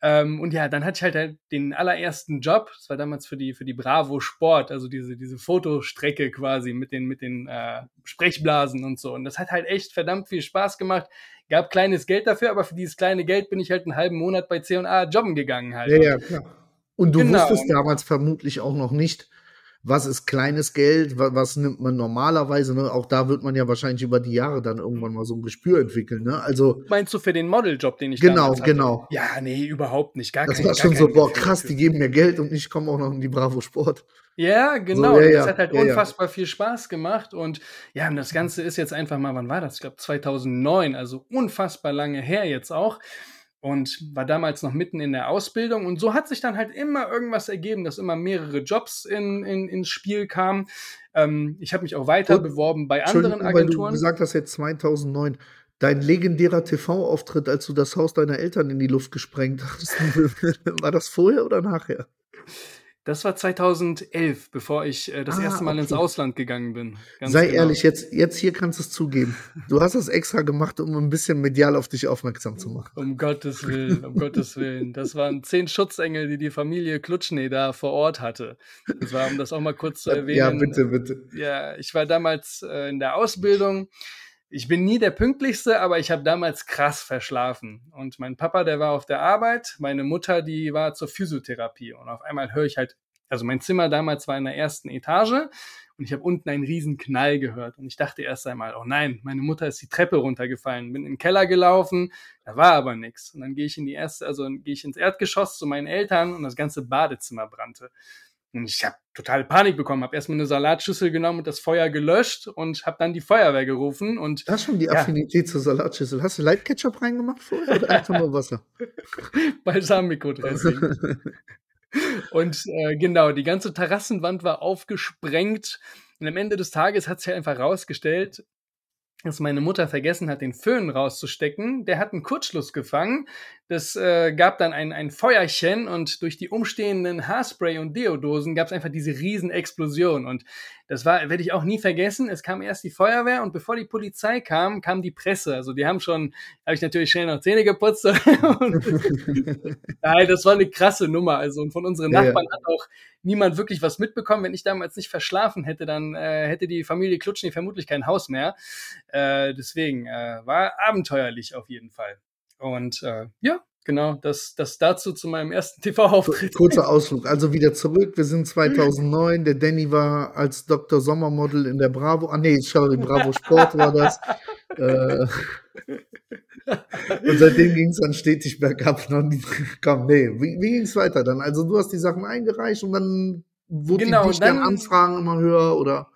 [SPEAKER 2] Ähm, und ja, dann hatte ich halt, halt den allerersten Job, das war damals für die, für die Bravo Sport, also diese, diese Fotostrecke quasi mit den, mit den äh, Sprechblasen und so. Und das hat halt echt verdammt viel Spaß gemacht. Gab kleines Geld dafür, aber für dieses kleine Geld bin ich halt einen halben Monat bei C&A jobben gegangen halt.
[SPEAKER 3] Ja, ja, klar. Und du
[SPEAKER 2] Genau.
[SPEAKER 3] wusstest damals vermutlich auch noch nicht, was ist kleines Geld, wa- was nimmt man normalerweise. Ne? Auch da wird man ja wahrscheinlich über die Jahre dann irgendwann mal so ein Gespür entwickeln. Ne? Also,
[SPEAKER 2] Meinst du für den Modeljob, den ich
[SPEAKER 3] Genau, genau.
[SPEAKER 2] Ja, nee, überhaupt nicht. Gar
[SPEAKER 3] das
[SPEAKER 2] kein,
[SPEAKER 3] war schon so, boah, krass, die geben mir Geld und ich komme auch noch in die Bravo Sport.
[SPEAKER 2] Ja, genau.
[SPEAKER 3] So, ja,
[SPEAKER 2] das
[SPEAKER 3] ja,
[SPEAKER 2] hat halt
[SPEAKER 3] ja.
[SPEAKER 2] unfassbar viel Spaß gemacht. Und ja, und das Ganze ist jetzt einfach mal, wann war das? Ich glaube 2009, also unfassbar lange her jetzt auch. Und war damals noch mitten in der Ausbildung. Und so hat sich dann halt immer irgendwas ergeben, dass immer mehrere Jobs in, in, ins Spiel kamen. Ähm, ich habe mich auch weiter und, beworben bei anderen Agenturen.
[SPEAKER 3] Weil du gesagt hast jetzt 2009. Dein legendärer TV-Auftritt, als du das Haus deiner Eltern in die Luft gesprengt hast, war das vorher oder nachher?
[SPEAKER 2] Das war 2011, bevor ich äh, das ah, erste Mal okay. ins Ausland gegangen bin.
[SPEAKER 3] Ganz Sei genau. ehrlich, jetzt, jetzt hier kannst du es zugeben. Du hast das extra gemacht, um ein bisschen medial auf dich aufmerksam zu machen.
[SPEAKER 2] Um Gottes Willen, um Gottes Willen. Das waren zehn Schutzengel, die die Familie Klutschney da vor Ort hatte. Das war, um das auch mal kurz zu erwähnen.
[SPEAKER 3] Ja, bitte, bitte.
[SPEAKER 2] Ja, ich war damals äh, in der Ausbildung ich bin nie der pünktlichste, aber ich habe damals krass verschlafen. Und mein Papa, der war auf der Arbeit, meine Mutter, die war zur Physiotherapie. Und auf einmal höre ich halt, also mein Zimmer damals war in der ersten Etage und ich habe unten einen riesen Knall gehört. Und ich dachte erst einmal, oh nein, meine Mutter ist die Treppe runtergefallen, bin in den Keller gelaufen, da war aber nichts. Und dann gehe ich in die erste, also gehe ich ins Erdgeschoss zu meinen Eltern und das ganze Badezimmer brannte. Und ich habe totale Panik bekommen, habe erstmal eine Salatschüssel genommen und das Feuer gelöscht und habe dann die Feuerwehr gerufen. Und,
[SPEAKER 3] das ist schon die ja. Affinität zur Salatschüssel. Hast du Light Ketchup reingemacht vorher oder einfach nur Wasser?
[SPEAKER 2] Balsamico-Dressing. und äh, genau, die ganze Terrassenwand war aufgesprengt. Und am Ende des Tages hat sich einfach rausgestellt, dass meine Mutter vergessen hat, den Föhn rauszustecken. Der hat einen Kurzschluss gefangen. Das äh, gab dann ein, ein Feuerchen und durch die umstehenden Haarspray und Deodosen gab es einfach diese Riesenexplosion. Und das war, werde ich auch nie vergessen. Es kam erst die Feuerwehr und bevor die Polizei kam, kam die Presse. Also die haben schon, habe ich natürlich schnell noch Zähne geputzt. Nein, das war eine krasse Nummer. Also und von unseren Nachbarn ja. hat auch niemand wirklich was mitbekommen. Wenn ich damals nicht verschlafen hätte, dann äh, hätte die Familie Klutschny vermutlich kein Haus mehr. Äh, deswegen äh, war abenteuerlich auf jeden Fall. Und äh, ja, genau, das, das dazu zu meinem ersten TV-Auftritt.
[SPEAKER 3] Kurzer Ausflug, also wieder zurück. Wir sind 2009. Der Danny war als Dr. Sommermodel in der Bravo. Ah, nee, sorry, Bravo Sport war das. äh, und seitdem ging es dann stetig bergab. Komm, nee, wie, wie ging es weiter dann? Also, du hast die Sachen eingereicht und dann wurde genau, die dann, Anfragen immer höher oder?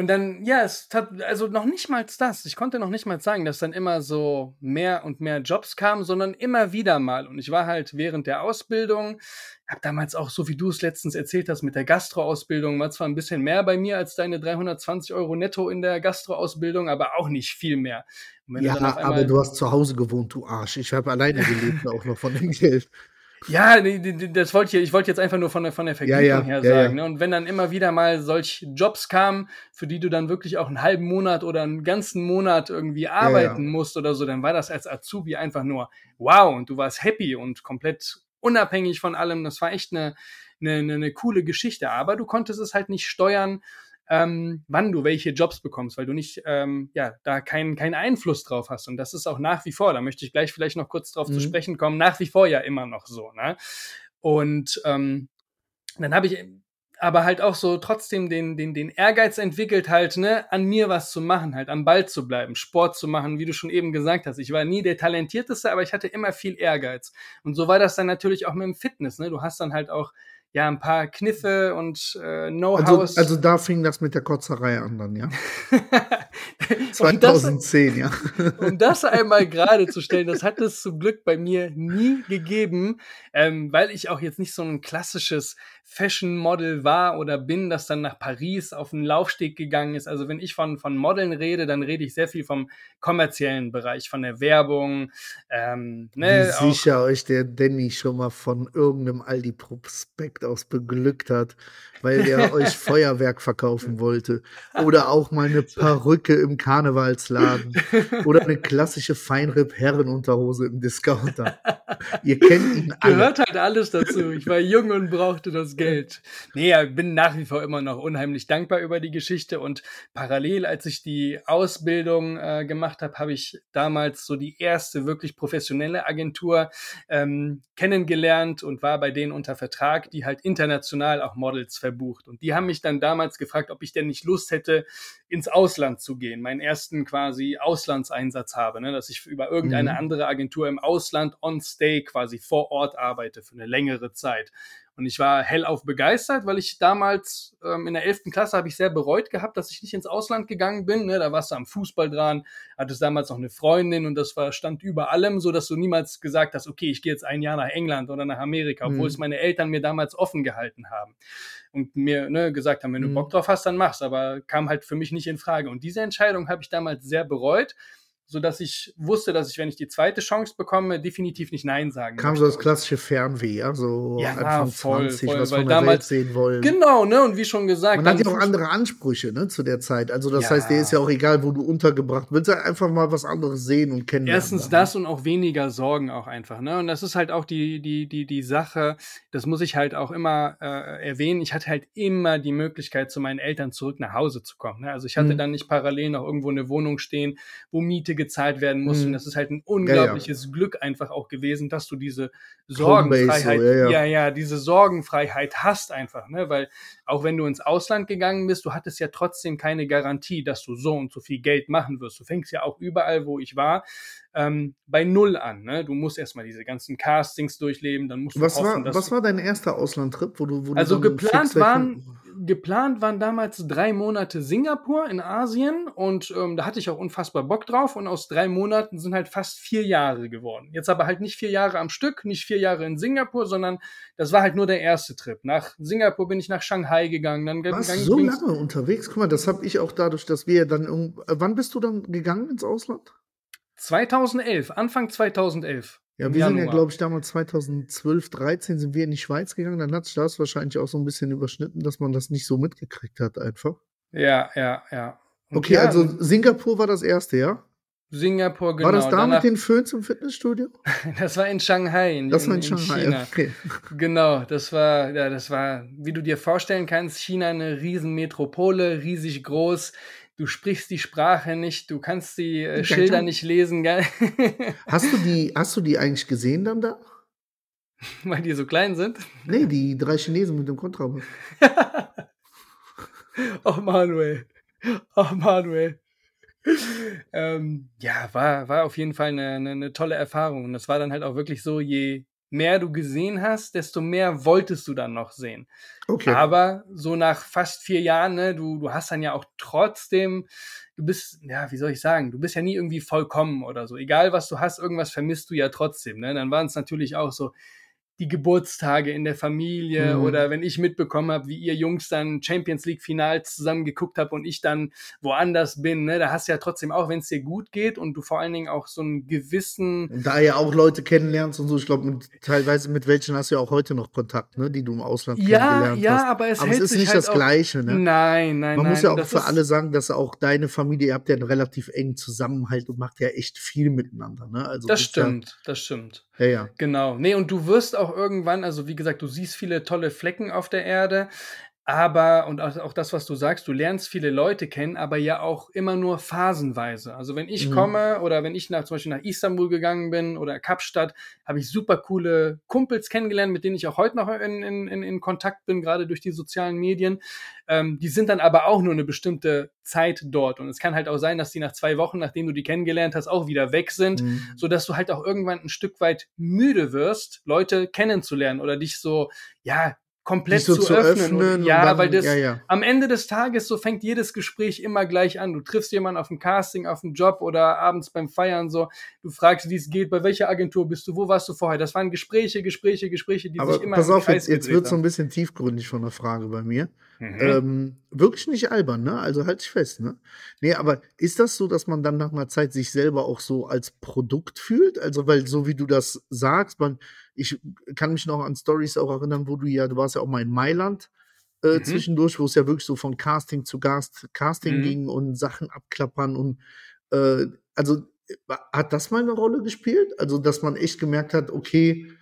[SPEAKER 2] Und dann, ja, es hat, also noch nicht mal das. Ich konnte noch nicht mal sagen, dass dann immer so mehr und mehr Jobs kamen, sondern immer wieder mal. Und ich war halt während der Ausbildung, habe damals auch, so wie du es letztens erzählt hast, mit der Gastroausbildung, war zwar ein bisschen mehr bei mir als deine 320 Euro netto in der Gastroausbildung, aber auch nicht viel mehr.
[SPEAKER 3] Ja, aber du hast zu Hause gewohnt, du Arsch. Ich habe alleine gelebt, auch noch von dem Geld.
[SPEAKER 2] Ja, das wollte ich, ich wollte jetzt einfach nur von der, von der Vergütung ja, ja, her ja, sagen. Ne? Und wenn dann immer wieder mal solche Jobs kamen, für die du dann wirklich auch einen halben Monat oder einen ganzen Monat irgendwie arbeiten musst oder so, dann war das als Azubi einfach nur wow und du warst happy und komplett unabhängig von allem. Das war echt eine, eine, eine, eine coole Geschichte. Aber du konntest es halt nicht steuern ähm, wann du welche Jobs bekommst, weil du nicht, ähm, ja, da keinen keinen Einfluss drauf hast. Und das ist auch nach wie vor, da möchte ich gleich vielleicht noch kurz drauf mhm. zu sprechen kommen, nach wie vor ja immer noch so. Ne? Und ähm, dann habe ich aber halt auch so trotzdem den, den, den Ehrgeiz entwickelt, halt, ne, an mir was zu machen, halt am Ball zu bleiben, Sport zu machen, wie du schon eben gesagt hast. Ich war nie der Talentierteste, aber ich hatte immer viel Ehrgeiz. Und so war das dann natürlich auch mit dem Fitness, ne? Du hast dann halt auch ja, ein paar Kniffe und äh, Know-hows.
[SPEAKER 3] Also, also, da fing das mit der Kotzerei an dann, ja. 2010,
[SPEAKER 2] das, ja. um das einmal gerade zu stellen, das hat es zum Glück bei mir nie gegeben, ähm, weil ich auch jetzt nicht so ein klassisches Fashion-Model war oder bin, das dann nach Paris auf den Laufsteg gegangen ist. Also wenn ich von, von Modeln rede, dann rede ich sehr viel vom kommerziellen Bereich, von der Werbung. Ähm,
[SPEAKER 3] ne, Wie sicher euch der Danny schon mal von irgendeinem Aldi-Prospekt Projekt aus beglückt hat, weil er euch Feuerwerk verkaufen wollte. Oder auch mal eine Perücke im Karnevalsladen. Oder eine klassische Feinripp-Herrenunterhose im Discounter. Ihr kennt ihn
[SPEAKER 2] alle. Gehört halt alles dazu. Ich war jung und brauchte das Geld. Nee, ich bin nach wie vor immer noch unheimlich dankbar über die Geschichte. Und parallel, als ich die Ausbildung äh, gemacht habe, habe ich damals so die erste wirklich professionelle Agentur ähm, kennengelernt und war bei denen unter Vertrag, die halt international auch Models verbucht. Und die haben mich dann damals gefragt, ob ich denn nicht Lust hätte, ins Ausland zu gehen, meinen ersten quasi Auslandseinsatz habe, ne? dass ich über irgendeine mhm. andere Agentur im Ausland on stay quasi vor Ort arbeite für eine längere Zeit. Und ich war hellauf begeistert, weil ich damals ähm, in der 11. Klasse habe ich sehr bereut gehabt, dass ich nicht ins Ausland gegangen bin. Ne? Da warst du am Fußball dran, hattest damals noch eine Freundin und das war, stand über allem, so dass du niemals gesagt hast, okay, ich gehe jetzt ein Jahr nach England oder nach Amerika, obwohl mhm. es meine Eltern mir damals offen gehalten haben und mir ne, gesagt haben, wenn du mhm. Bock drauf hast, dann mach's. Aber kam halt für mich nicht in Frage. Und diese Entscheidung habe ich damals sehr bereut so dass ich wusste, dass ich, wenn ich die zweite Chance bekomme, definitiv nicht Nein sagen
[SPEAKER 3] Kam möchte. so das klassische Fernweh, ja, so
[SPEAKER 2] ja, Anfang voll,
[SPEAKER 3] 20,
[SPEAKER 2] voll,
[SPEAKER 3] was der
[SPEAKER 2] damals,
[SPEAKER 3] Welt sehen wollen.
[SPEAKER 2] Genau, ne, und wie schon gesagt.
[SPEAKER 3] Man hat ja auch andere Ansprüche, ne, zu der Zeit. Also das ja. heißt, dir ist ja auch egal, wo du untergebracht willst, einfach mal was anderes sehen und kennenlernen.
[SPEAKER 2] Erstens das und auch weniger Sorgen auch einfach, ne, und das ist halt auch die, die, die, die Sache, das muss ich halt auch immer äh, erwähnen, ich hatte halt immer die Möglichkeit, zu meinen Eltern zurück nach Hause zu kommen, ne, also ich hatte mhm. dann nicht parallel noch irgendwo eine Wohnung stehen, wo Miete gezahlt werden muss, und mhm. das ist halt ein unglaubliches ja, ja. Glück einfach auch gewesen, dass du diese Sorgenfreiheit, so, ja, ja, ja, diese Sorgenfreiheit hast einfach, ne? Weil auch wenn du ins Ausland gegangen bist, du hattest ja trotzdem keine Garantie, dass du so und so viel Geld machen wirst. Du fängst ja auch überall, wo ich war, ähm, bei Null an. Ne? Du musst erstmal diese ganzen Castings durchleben, dann musst du
[SPEAKER 3] was
[SPEAKER 2] hoffen,
[SPEAKER 3] war, Was war dein erster Auslandtrip, wo du, wo
[SPEAKER 2] Also geplant waren, geplant waren damals drei Monate Singapur in Asien und ähm, da hatte ich auch unfassbar Bock drauf und aus drei Monaten sind halt fast vier Jahre geworden. Jetzt aber halt nicht vier Jahre am Stück, nicht vier Jahre in Singapur, sondern das war halt nur der erste Trip. Nach Singapur bin ich nach Shanghai gegangen. Dann
[SPEAKER 3] Warst so lange unterwegs? Guck mal, das habe ich auch dadurch, dass wir dann, wann bist du dann gegangen ins Ausland?
[SPEAKER 2] 2011, Anfang 2011.
[SPEAKER 3] Ja, wir sind ja, glaube ich, damals 2012, 13 sind wir in die Schweiz gegangen. Dann hat sich das wahrscheinlich auch so ein bisschen überschnitten, dass man das nicht so mitgekriegt hat, einfach.
[SPEAKER 2] Ja, ja, ja.
[SPEAKER 3] Und okay, ja, also Singapur war das erste, ja?
[SPEAKER 2] Singapur, genau.
[SPEAKER 3] War das da Danach, mit den Föhns im Fitnessstudio?
[SPEAKER 2] das war in Shanghai. In,
[SPEAKER 3] das war in,
[SPEAKER 2] in
[SPEAKER 3] Shanghai,
[SPEAKER 2] China.
[SPEAKER 3] okay.
[SPEAKER 2] Genau, das war, ja, das war, wie du dir vorstellen kannst, China eine Riesenmetropole, riesig groß du sprichst die Sprache nicht, du kannst die äh, Schilder nicht lesen,
[SPEAKER 3] hast du die, hast du die eigentlich gesehen dann da?
[SPEAKER 2] Weil die so klein sind?
[SPEAKER 3] Nee, die drei Chinesen mit dem Kontrabass.
[SPEAKER 2] oh Manuel. Oh Manuel. ähm, ja, war, war auf jeden Fall eine, eine, eine tolle Erfahrung. Und das war dann halt auch wirklich so, je, mehr du gesehen hast, desto mehr wolltest du dann noch sehen. Okay. Aber so nach fast vier Jahren, ne, du, du hast dann ja auch trotzdem, du bist, ja, wie soll ich sagen, du bist ja nie irgendwie vollkommen oder so. Egal was du hast, irgendwas vermisst du ja trotzdem. Ne? Dann waren es natürlich auch so, die Geburtstage in der Familie mhm. oder wenn ich mitbekommen habe, wie ihr Jungs dann Champions League Finals zusammen geguckt habt und ich dann woanders bin, ne, da hast du ja trotzdem auch, wenn es dir gut geht und du vor allen Dingen auch so einen gewissen
[SPEAKER 3] da ja auch Leute kennenlernst und so, ich glaube teilweise mit welchen hast du ja auch heute noch Kontakt, ne, die du im Ausland
[SPEAKER 2] ja,
[SPEAKER 3] kennengelernt
[SPEAKER 2] ja,
[SPEAKER 3] hast.
[SPEAKER 2] aber es,
[SPEAKER 3] aber
[SPEAKER 2] es
[SPEAKER 3] ist nicht
[SPEAKER 2] halt
[SPEAKER 3] das Gleiche, ne?
[SPEAKER 2] Nein, nein,
[SPEAKER 3] Man
[SPEAKER 2] nein.
[SPEAKER 3] muss ja auch für alle sagen, dass auch deine Familie, ihr habt ja einen relativ engen Zusammenhalt und macht ja echt viel miteinander, ne?
[SPEAKER 2] Also das stimmt, ja, das stimmt.
[SPEAKER 3] Ja, ja.
[SPEAKER 2] Genau. Nee, und du wirst auch irgendwann, also wie gesagt, du siehst viele tolle Flecken auf der Erde, aber, und auch das, was du sagst, du lernst viele Leute kennen, aber ja auch immer nur phasenweise. Also wenn ich mhm. komme oder wenn ich nach, zum Beispiel nach Istanbul gegangen bin oder Kapstadt, habe ich super coole Kumpels kennengelernt, mit denen ich auch heute noch in, in, in Kontakt bin, gerade durch die sozialen Medien. Ähm, die sind dann aber auch nur eine bestimmte Zeit dort. Und es kann halt auch sein, dass die nach zwei Wochen, nachdem du die kennengelernt hast, auch wieder weg sind, mhm. sodass du halt auch irgendwann ein Stück weit müde wirst, Leute kennenzulernen oder dich so, ja, komplett so zu, zu, öffnen. öffnen und, ja, dann, weil das ja, ja. am Ende des Tages so fängt jedes Gespräch immer gleich an. Du triffst jemanden auf dem Casting, auf dem Job oder abends beim Feiern so. Du fragst, wie es geht, bei welcher Agentur bist du, wo warst du vorher? Das waren Gespräche, Gespräche, Gespräche, die
[SPEAKER 3] Aber
[SPEAKER 2] sich immer
[SPEAKER 3] pass auf, jetzt, jetzt wird so ein bisschen tiefgründig von der Frage bei mir. Mhm. Ähm, wirklich nicht albern, ne? Also halt dich fest, ne? Nee, aber ist das so, dass man dann nach einer Zeit sich selber auch so als Produkt fühlt? Also, weil so wie du das sagst, man, ich kann mich noch an Stories auch erinnern, wo du ja, du warst ja auch mal in Mailand äh, mhm. zwischendurch, wo es ja wirklich so von Casting zu Cast, Casting mhm. ging und Sachen abklappern und äh, also hat das mal eine Rolle gespielt? Also, dass man echt gemerkt hat, okay,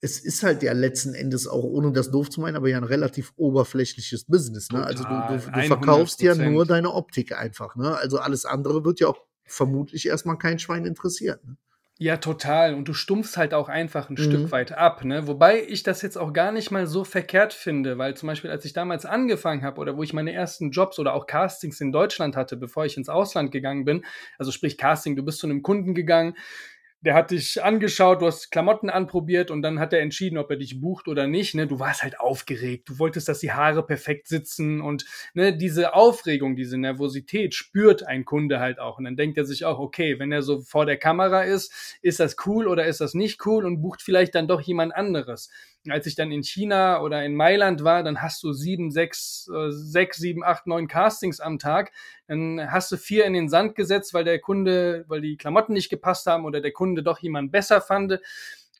[SPEAKER 3] es ist halt ja letzten Endes auch, ohne das doof zu meinen, aber ja ein relativ oberflächliches Business. Ne? also du, du, du verkaufst ja nur deine Optik einfach. Ne? Also alles andere wird ja auch vermutlich erstmal kein Schwein interessieren.
[SPEAKER 2] Ja, total. Und du stumpfst halt auch einfach ein mhm. Stück weit ab, ne? Wobei ich das jetzt auch gar nicht mal so verkehrt finde, weil zum Beispiel, als ich damals angefangen habe oder wo ich meine ersten Jobs oder auch Castings in Deutschland hatte, bevor ich ins Ausland gegangen bin, also sprich Casting, du bist zu einem Kunden gegangen, der hat dich angeschaut, du hast Klamotten anprobiert und dann hat er entschieden, ob er dich bucht oder nicht. Ne? Du warst halt aufgeregt, du wolltest, dass die Haare perfekt sitzen und ne, diese Aufregung, diese Nervosität spürt ein Kunde halt auch. Und dann denkt er sich auch, okay, wenn er so vor der Kamera ist, ist das cool oder ist das nicht cool und bucht vielleicht dann doch jemand anderes als ich dann in China oder in Mailand war, dann hast du sieben, sechs, äh, sechs, sieben, acht, neun Castings am Tag. Dann hast du vier in den Sand gesetzt, weil der Kunde, weil die Klamotten nicht gepasst haben oder der Kunde doch jemand besser fand.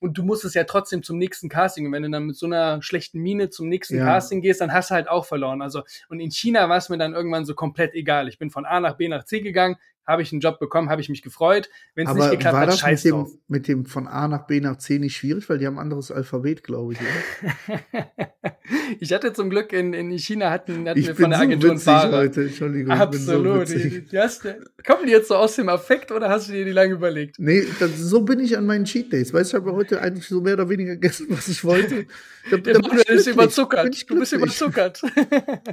[SPEAKER 2] Und du musst es ja trotzdem zum nächsten Casting. Und wenn du dann mit so einer schlechten Mine zum nächsten ja. Casting gehst, dann hast du halt auch verloren. Also, und in China war es mir dann irgendwann so komplett egal. Ich bin von A nach B nach C gegangen, habe ich einen Job bekommen, habe ich mich gefreut. Wenn es nicht geklappt war hat, das scheiß
[SPEAKER 3] mit dem, mit dem von A nach B nach C nicht schwierig, weil die haben ein anderes Alphabet, glaube ich.
[SPEAKER 2] ich hatte zum Glück in, in China hatten, hatten wir von der Agentur so einen Fahrer. Heute. Entschuldigung, Absolut. So die, die hast, kommen die jetzt so aus dem Affekt oder hast du dir die lange überlegt?
[SPEAKER 3] Nee, das, so bin ich an meinen Cheat Days. Weißt du, ich habe heute eigentlich so mehr oder weniger gegessen, was ich wollte.
[SPEAKER 2] Da, der Manuel ist überzuckert. Du bist überzuckert.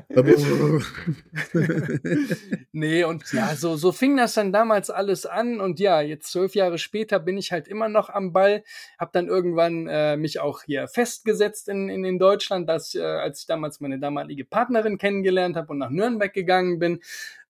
[SPEAKER 2] nee, und ja, so, so fing das dann damals alles an. Und ja, jetzt zwölf Jahre später bin ich halt immer noch am Ball. Hab dann irgendwann äh, mich auch hier festgesetzt in, in, in Deutschland, dass, äh, als ich damals meine damalige Partnerin kennengelernt habe und nach Nürnberg gegangen bin.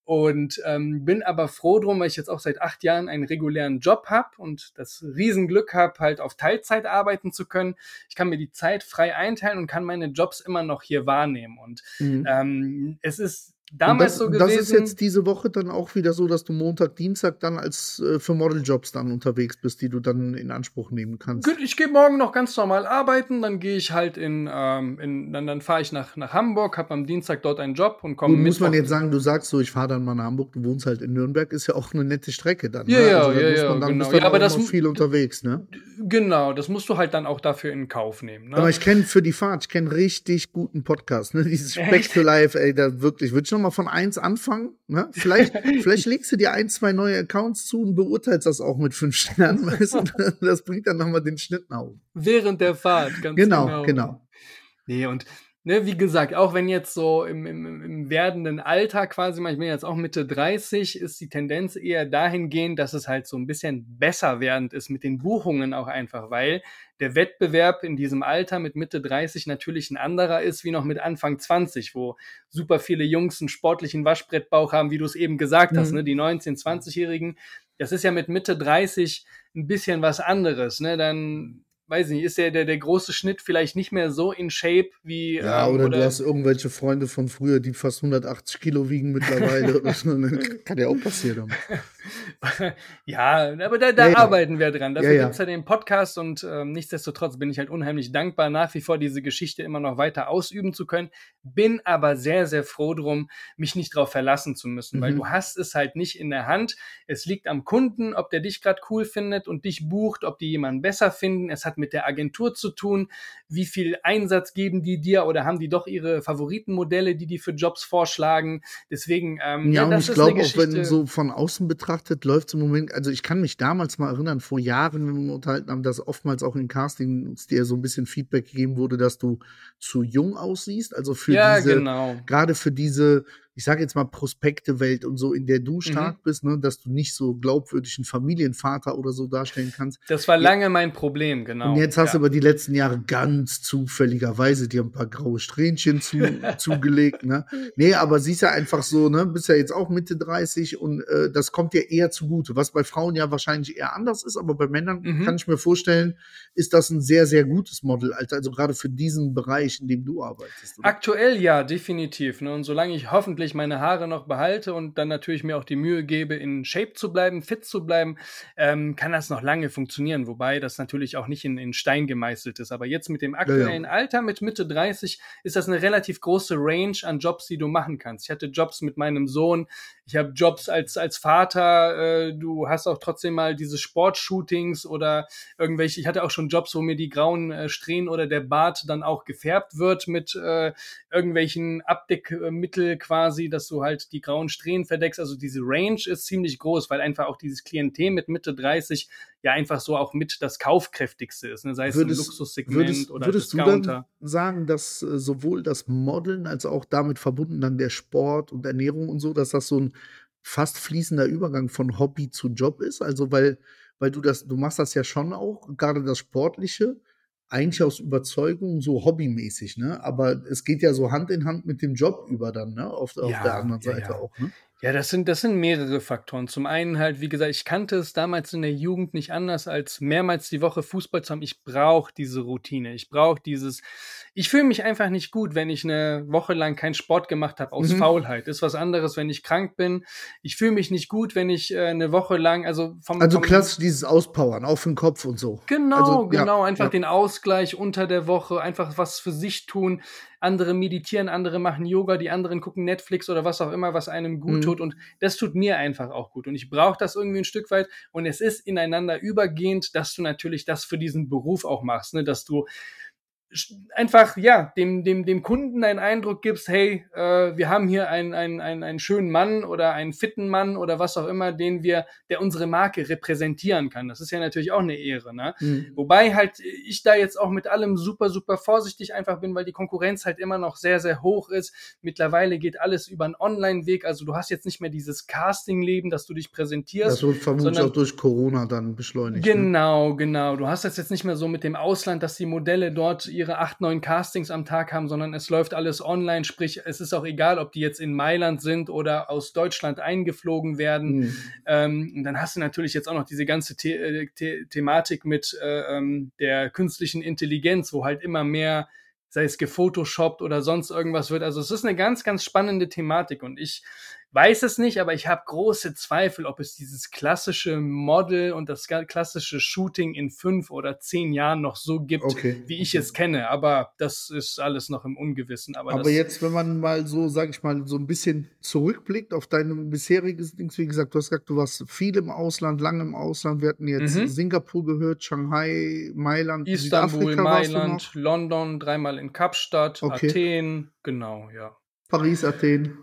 [SPEAKER 2] Und ähm, bin aber froh drum, weil ich jetzt auch seit acht Jahren einen regulären Job habe und das Riesenglück habe, halt auf Teilzeit arbeiten zu können. Ich kann mir die Zeit frei einteilen und kann meine Jobs immer noch hier wahrnehmen. Und mhm. ähm, es ist damals
[SPEAKER 3] das,
[SPEAKER 2] so gewesen.
[SPEAKER 3] Das ist jetzt diese Woche dann auch wieder so, dass du Montag, Dienstag dann als äh, für Modeljobs dann unterwegs bist, die du dann in Anspruch nehmen kannst.
[SPEAKER 2] Gut, ich gehe morgen noch ganz normal arbeiten, dann gehe ich halt in, ähm, in dann, dann fahre ich nach, nach Hamburg, habe am Dienstag dort einen Job und komme
[SPEAKER 3] mit. Muss man jetzt sagen, du sagst so, ich fahre dann mal nach Hamburg, du wohnst halt in Nürnberg, ist ja auch eine nette Strecke dann.
[SPEAKER 2] Ja,
[SPEAKER 3] ne?
[SPEAKER 2] ja, also, ja, ja, man, dann genau.
[SPEAKER 3] ja, aber das viel unterwegs, ne?
[SPEAKER 2] Genau, das musst du halt dann auch dafür in Kauf nehmen. Ne?
[SPEAKER 3] Aber ich kenne für die Fahrt, ich kenne richtig guten Podcast, ne? Dieses Speck to Life, ey, da wirklich, würde ich noch mal von eins anfangen. Ne? Vielleicht, vielleicht legst du dir ein, zwei neue Accounts zu und beurteilst das auch mit fünf Sternen. Weißt du? Das bringt dann nochmal den Schnitt nach oben.
[SPEAKER 2] Während der Fahrt, ganz
[SPEAKER 3] genau. Genau, genau.
[SPEAKER 2] Nee, und ne, wie gesagt, auch wenn jetzt so im, im, im werdenden Alter quasi, ich bin jetzt auch Mitte 30, ist die Tendenz eher dahingehend, dass es halt so ein bisschen besser werdend ist mit den Buchungen auch einfach, weil der Wettbewerb in diesem Alter mit Mitte 30 natürlich ein anderer ist wie noch mit Anfang 20, wo super viele Jungs einen sportlichen Waschbrettbauch haben, wie du es eben gesagt mhm. hast, ne? die 19-, 20-Jährigen. Das ist ja mit Mitte 30 ein bisschen was anderes, ne? Dann weiß nicht, ist der, der, der große Schnitt vielleicht nicht mehr so in Shape wie.
[SPEAKER 3] Ja, ähm, oder, oder, du hast irgendwelche Freunde von früher, die fast 180 Kilo wiegen mittlerweile. Kann ja auch passieren.
[SPEAKER 2] ja, aber da, da ja, arbeiten wir dran. Dafür ja, ja. gibt es ja den Podcast und ähm, nichtsdestotrotz bin ich halt unheimlich dankbar, nach wie vor diese Geschichte immer noch weiter ausüben zu können. Bin aber sehr, sehr froh drum, mich nicht darauf verlassen zu müssen, mhm. weil du hast es halt nicht in der Hand. Es liegt am Kunden, ob der dich gerade cool findet und dich bucht, ob die jemanden besser finden. Es hat mit der Agentur zu tun, wie viel Einsatz geben die dir oder haben die doch ihre Favoritenmodelle, die die für Jobs vorschlagen. Deswegen, ähm,
[SPEAKER 3] ja, ja und ich glaube auch, wenn so von außen betrachtet läuft es im Moment, also ich kann mich damals mal erinnern, vor Jahren, wenn wir uns unterhalten haben, dass oftmals auch in Castings dir so ein bisschen Feedback gegeben wurde, dass du zu jung aussiehst, also für
[SPEAKER 2] ja,
[SPEAKER 3] diese,
[SPEAKER 2] genau.
[SPEAKER 3] gerade für diese ich sage jetzt mal Prospekte-Welt und so, in der du mhm. stark mhm. bist, ne, dass du nicht so glaubwürdig einen Familienvater oder so darstellen kannst.
[SPEAKER 2] Das war lange ja. mein Problem, genau.
[SPEAKER 3] Und jetzt hast ja. du aber die letzten Jahre ganz zufälligerweise dir ein paar graue Strähnchen zu, zugelegt, ne? Nee, aber siehst ja einfach so, ne, bist ja jetzt auch Mitte 30 und äh, das kommt dir eher zugute, was bei Frauen ja wahrscheinlich eher anders ist, aber bei Männern mhm. kann ich mir vorstellen, ist das ein sehr, sehr gutes Model. Also gerade für diesen Bereich, in dem du arbeitest.
[SPEAKER 2] Oder? Aktuell ja, definitiv. Ne? Und solange ich hoffentlich hoffentlich meine Haare noch behalte und dann natürlich mir auch die Mühe gebe, in Shape zu bleiben, fit zu bleiben, ähm, kann das noch lange funktionieren. Wobei das natürlich auch nicht in, in Stein gemeißelt ist. Aber jetzt mit dem aktuellen ja, ja. Alter, mit Mitte 30, ist das eine relativ große Range an Jobs, die du machen kannst. Ich hatte Jobs mit meinem Sohn, ich habe Jobs als, als Vater, äh, du hast auch trotzdem mal diese Sportshootings oder irgendwelche, ich hatte auch schon Jobs, wo mir die grauen äh, Strähnen oder der Bart dann auch gefärbt wird mit äh, irgendwelchen Abdeckmittel quasi quasi, dass du halt die grauen Strähnen verdeckst. Also diese Range ist ziemlich groß, weil einfach auch dieses Klientel mit Mitte 30 ja einfach so auch mit das kaufkräftigste ist, ne? sei es würdest, im Luxussegment
[SPEAKER 3] würdest,
[SPEAKER 2] oder
[SPEAKER 3] würdest Discounter. Du dann sagen, dass äh, sowohl das Modeln als auch damit verbunden dann der Sport und Ernährung und so, dass das so ein fast fließender Übergang von Hobby zu Job ist? Also, weil weil du das, du machst das ja schon auch, gerade das Sportliche, eigentlich aus Überzeugung, so hobbymäßig, ne? Aber es geht ja so Hand in Hand mit dem Job über dann, ne? Auf, auf
[SPEAKER 2] Ja,
[SPEAKER 3] der anderen
[SPEAKER 2] ja,
[SPEAKER 3] Seite
[SPEAKER 2] ja.
[SPEAKER 3] auch, ne?
[SPEAKER 2] Ja, das sind, das sind mehrere Faktoren. Zum einen halt, wie gesagt, ich kannte es damals in der Jugend nicht anders, als mehrmals die Woche Fußball zu haben. Ich brauche diese Routine. Ich brauche dieses. Ich fühle mich einfach nicht gut, wenn ich eine Woche lang keinen Sport gemacht habe aus
[SPEAKER 3] Mhm.
[SPEAKER 2] Faulheit. Ist was anderes, wenn ich krank bin. Ich fühle mich nicht gut, wenn ich äh, eine Woche lang, also vom,
[SPEAKER 3] Also
[SPEAKER 2] vom
[SPEAKER 3] klassisch dieses Auspowern, auf den Kopf und so.
[SPEAKER 2] Genau,
[SPEAKER 3] Also, ja,
[SPEAKER 2] genau, einfach
[SPEAKER 3] ja.
[SPEAKER 2] den Ausgleich unter der Woche, einfach was für sich tun. Andere meditieren, andere machen Yoga, die anderen gucken Netflix oder was auch immer, was einem gut
[SPEAKER 3] Mhm.
[SPEAKER 2] Tut. Und das tut mir einfach auch gut. Und ich brauche das irgendwie ein Stück weit. Und es ist ineinander übergehend, dass du natürlich das für diesen Beruf auch machst, ne? dass du einfach, ja, dem, dem, dem Kunden einen Eindruck gibst, hey, äh, wir haben hier einen, einen, einen, einen schönen Mann oder einen fitten Mann oder was auch immer, den wir, der unsere Marke repräsentieren kann. Das ist ja natürlich auch eine Ehre, ne?
[SPEAKER 3] Mhm.
[SPEAKER 2] Wobei halt ich da jetzt auch mit allem super, super vorsichtig einfach bin, weil die Konkurrenz halt immer noch sehr, sehr hoch ist. Mittlerweile geht alles über einen Online-Weg. Also du hast jetzt nicht mehr dieses Casting-Leben, dass du dich präsentierst.
[SPEAKER 3] Das wird vermutlich auch durch Corona dann beschleunigt. Ne?
[SPEAKER 2] Genau, genau. Du hast das jetzt nicht mehr so mit dem Ausland, dass die Modelle dort ihre acht, neun Castings am Tag haben, sondern es läuft alles online. Sprich, es ist auch egal, ob die jetzt in Mailand sind oder aus Deutschland eingeflogen werden.
[SPEAKER 3] Mhm.
[SPEAKER 2] Ähm, und dann hast du natürlich jetzt auch noch diese ganze The äh, The Thematik mit äh, ähm, der künstlichen Intelligenz, wo halt immer mehr, sei es gefotoshoppt oder sonst irgendwas wird. Also es ist eine ganz, ganz spannende Thematik und ich weiß es nicht, aber ich habe große Zweifel, ob es dieses klassische Model und das klassische Shooting in fünf oder zehn Jahren noch so gibt,
[SPEAKER 3] Okay.
[SPEAKER 2] wie ich es kenne. Aber das ist alles noch im Ungewissen. Aber,
[SPEAKER 3] Aber jetzt, wenn man mal so, sag ich mal, so ein bisschen zurückblickt auf dein bisheriges Dings, wie gesagt, du hast gesagt, du warst viel im Ausland, lange im Ausland. Wir hatten jetzt
[SPEAKER 2] Mhm.
[SPEAKER 3] Singapur gehört, Shanghai, Mailand,
[SPEAKER 2] Istanbul, Mailand, London, dreimal in Kapstadt,
[SPEAKER 3] Okay.
[SPEAKER 2] Athen, genau, ja.
[SPEAKER 3] Paris, Athen.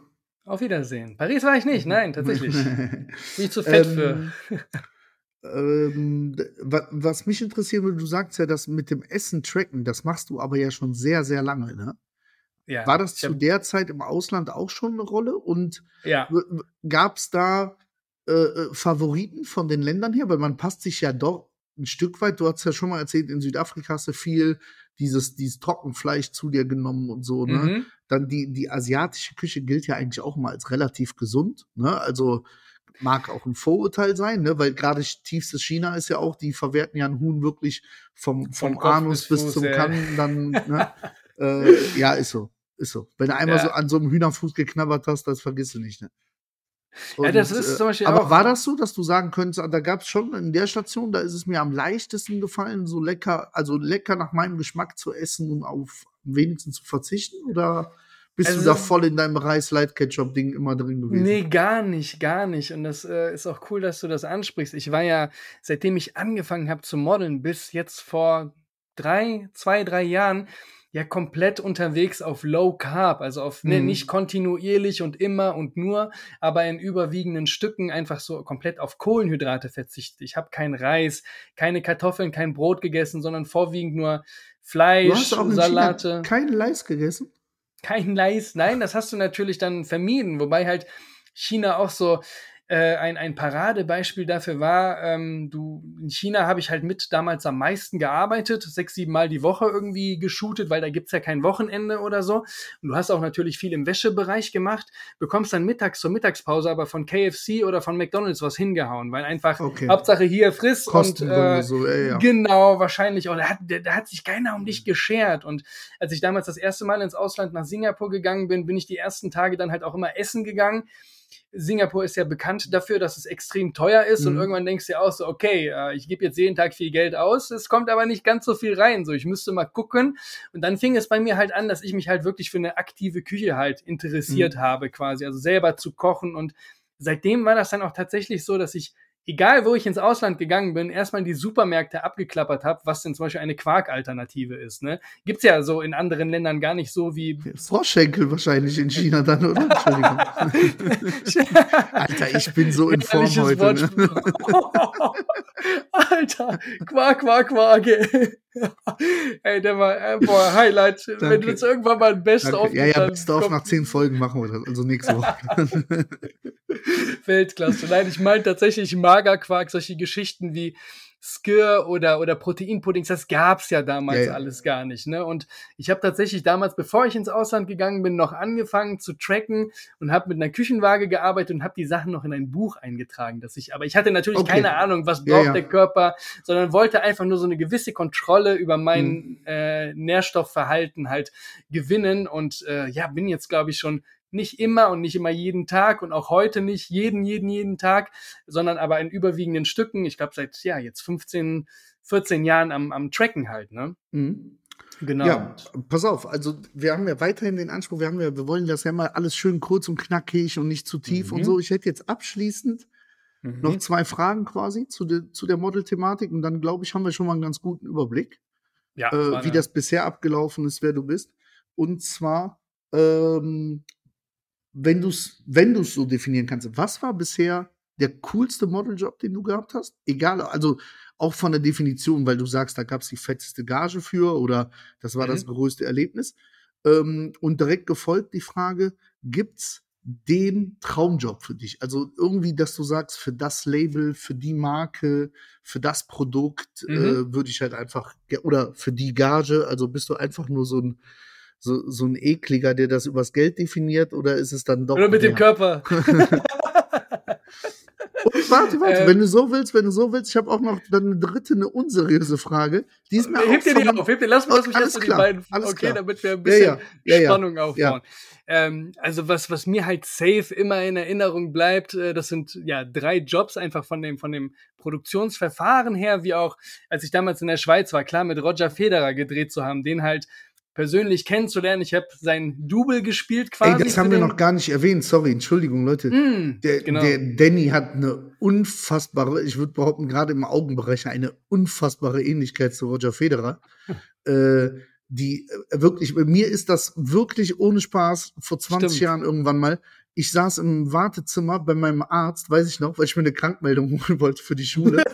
[SPEAKER 2] Auf Wiedersehen. Paris war ich nicht, nein, tatsächlich. Bin ich zu fett für.
[SPEAKER 3] Ähm, ähm, was mich interessieren würde, du sagst ja, das mit dem Essen tracken, das machst du aber ja schon sehr, sehr lange, ne?
[SPEAKER 2] Ja,
[SPEAKER 3] War das zu der Zeit im Ausland auch schon eine Rolle? Und
[SPEAKER 2] Ja,
[SPEAKER 3] gab es da äh, äh, Favoriten von den Ländern her? Weil man passt sich ja doch ein Stück weit, du hast ja schon mal erzählt, in Südafrika hast du viel dieses, dieses Trockenfleisch zu dir genommen und so, ne?
[SPEAKER 2] mhm.
[SPEAKER 3] Dann die, die asiatische Küche gilt ja eigentlich auch mal als relativ gesund, ne? Also mag auch ein Vorurteil sein, ne? Weil gerade tiefstes China ist ja auch, die verwerten ja ein Huhn wirklich vom, vom,
[SPEAKER 2] Vom
[SPEAKER 3] Anus
[SPEAKER 2] bis Fuß,
[SPEAKER 3] zum
[SPEAKER 2] ja.
[SPEAKER 3] Kann, dann, ne? äh, ja, ist so. Ist so. Wenn du einmal
[SPEAKER 2] Ja.
[SPEAKER 3] so an so einem Hühnerfuß geknabbert hast, das vergisst du nicht, ne?
[SPEAKER 2] Ja, das
[SPEAKER 3] Und,
[SPEAKER 2] ist
[SPEAKER 3] äh,
[SPEAKER 2] zum Beispiel
[SPEAKER 3] aber
[SPEAKER 2] auch-
[SPEAKER 3] war das so, dass du sagen könntest, ah, da gab es schon in der Station, da ist es mir am leichtesten gefallen, so lecker, also lecker nach meinem Geschmack zu essen und auf am wenigsten zu verzichten? Oder bist
[SPEAKER 2] Also-
[SPEAKER 3] du da voll in deinem Reis-Light-Ketchup-Ding immer drin gewesen?
[SPEAKER 2] Nee, gar nicht, gar nicht. Und das äh, ist auch cool, dass du das ansprichst. Ich war ja, seitdem ich angefangen habe zu modeln, bis jetzt vor drei, zwei, drei Jahren, ja komplett unterwegs auf Low Carb, also auf ne,
[SPEAKER 3] Mhm.
[SPEAKER 2] nicht kontinuierlich und immer und nur, aber in überwiegenden Stücken einfach so komplett auf Kohlenhydrate verzichtet. Ich habe kein Reis, keine Kartoffeln, kein Brot gegessen, sondern vorwiegend nur
[SPEAKER 3] Du
[SPEAKER 2] Fleisch,
[SPEAKER 3] hast auch
[SPEAKER 2] Salate
[SPEAKER 3] keinen Leis gegessen?
[SPEAKER 2] kein Leis. Nein, das hast du natürlich dann vermieden, wobei halt China auch so äh, ein, ein Paradebeispiel dafür war. Ähm, du, in China habe ich halt mit damals am meisten gearbeitet, sechs, sieben Mal die Woche irgendwie geshootet, weil da gibt's ja kein Wochenende oder so. Und du hast auch natürlich viel im Wäschebereich gemacht, bekommst dann mittags zur Mittagspause aber von KFC oder von McDonalds was hingehauen, weil einfach
[SPEAKER 3] Okay.
[SPEAKER 2] Hauptsache hier friss und
[SPEAKER 3] Kostengründe,
[SPEAKER 2] äh,
[SPEAKER 3] so, ja, ja.
[SPEAKER 2] Genau, wahrscheinlich. Hat, da, da hat sich keiner um dich geschert. Und als ich damals das erste Mal ins Ausland nach Singapur gegangen bin, bin ich die ersten Tage dann halt auch immer essen gegangen. Singapur ist ja bekannt dafür, dass es extrem teuer ist und
[SPEAKER 3] Mhm.
[SPEAKER 2] irgendwann denkst du dir auch so, okay, äh, ich gebe jetzt jeden Tag viel Geld aus, es kommt aber nicht ganz so viel rein, so ich müsste mal gucken. Und dann fing es bei mir halt an, dass ich mich halt wirklich für eine aktive Küche halt interessiert
[SPEAKER 3] Mhm.
[SPEAKER 2] habe quasi, also selber zu kochen. Und seitdem war das dann auch tatsächlich so, dass ich egal wo ich ins Ausland gegangen bin, erstmal die Supermärkte abgeklappert habe, was denn zum Beispiel eine Quark-Alternative ist. Ne? Gibt's ja so in anderen Ländern gar nicht so wie.
[SPEAKER 3] Froschschenkel wahrscheinlich in China dann, oder? Entschuldigung. Alter, ich bin so in Form heute. Ne?
[SPEAKER 2] Alter, Quark, Quark, Quark. Ey, der war, äh, boah, Highlight. Wenn
[SPEAKER 3] Danke.
[SPEAKER 2] du jetzt irgendwann mal ein Best-of.
[SPEAKER 3] Ja, ja,
[SPEAKER 2] dann
[SPEAKER 3] best auf
[SPEAKER 2] kommt-
[SPEAKER 3] nach zehn Folgen machen wir das, also nächste Woche.
[SPEAKER 2] Weltklasse. Nein, ich meine tatsächlich Magerquark, solche Geschichten wie Skir oder, oder Proteinpuddings, das gab's ja damals ja, ja. alles gar nicht. Ne? Und ich habe tatsächlich damals, bevor ich ins Ausland gegangen bin, noch angefangen zu tracken und habe mit einer Küchenwaage gearbeitet und habe die Sachen noch in ein Buch eingetragen. Dass ich, aber ich hatte natürlich okay. keine Ahnung, was braucht ja, der Körper, sondern wollte einfach nur so eine gewisse Kontrolle über mein hm. äh, Nährstoffverhalten halt gewinnen. Und äh, ja, bin jetzt, glaube ich, schon nicht immer und nicht immer jeden Tag und auch heute nicht jeden, jeden, jeden Tag, sondern aber in überwiegenden Stücken. Ich glaube, seit ja jetzt 15, 14 Jahren am, am Tracken halt, ne? Mhm.
[SPEAKER 3] Genau. Ja, pass auf, also wir haben ja weiterhin den Anspruch, wir haben ja, wir wollen das ja mal alles schön kurz und knackig und nicht zu tief mhm. und so. Ich hätte jetzt abschließend mhm. noch zwei Fragen quasi zu, de, zu der Model-Thematik und dann glaube ich, haben wir schon mal einen ganz guten Überblick, ja, äh, wie das bisher abgelaufen ist, wer du bist. Und zwar, ähm, wenn du es wenn du's so definieren kannst, was war bisher der coolste Modeljob, den du gehabt hast? Egal, also auch von der Definition, weil du sagst, da gab es die fetteste Gage für oder das war mhm. das größte Erlebnis. Ähm, und direkt gefolgt die Frage, gibt's den Traumjob für dich? Also irgendwie, dass du sagst, für das Label, für die Marke, für das Produkt mhm. äh, würde ich halt einfach, oder für die Gage, also bist du einfach nur so ein so, so ein ekliger, der das übers Geld definiert, oder ist es dann doch.
[SPEAKER 2] Oder mit mehr? dem Körper.
[SPEAKER 3] Und warte, warte, ähm, wenn du so willst, wenn du so willst, ich habe auch noch dann eine dritte, eine unseriöse Frage.
[SPEAKER 2] Die ist mir heb dir die auf, heb dir, lass, lass mich jetzt die beiden, alles okay, klar. damit wir ein bisschen ja, ja, Spannung ja, aufbauen. Ähm, also was, was mir halt safe immer in Erinnerung bleibt, äh, das sind ja drei Jobs einfach von dem, von dem Produktionsverfahren her, wie auch, als ich damals in der Schweiz war, klar, mit Roger Federer gedreht zu haben, den halt persönlich kennenzulernen. Ich habe sein Double gespielt quasi.
[SPEAKER 3] Ey, das haben wir noch gar nicht erwähnt. Sorry, Entschuldigung, Leute. Mm, der, genau. der Danny hat eine unfassbare, ich würde behaupten, gerade im Augenbereich eine unfassbare Ähnlichkeit zu Roger Federer. äh, die äh, wirklich, bei mir ist das wirklich ohne Spaß vor 20 Stimmt. Jahren irgendwann mal. Ich saß im Wartezimmer bei meinem Arzt, weiß ich noch, weil ich mir eine Krankmeldung holen wollte für die Schule.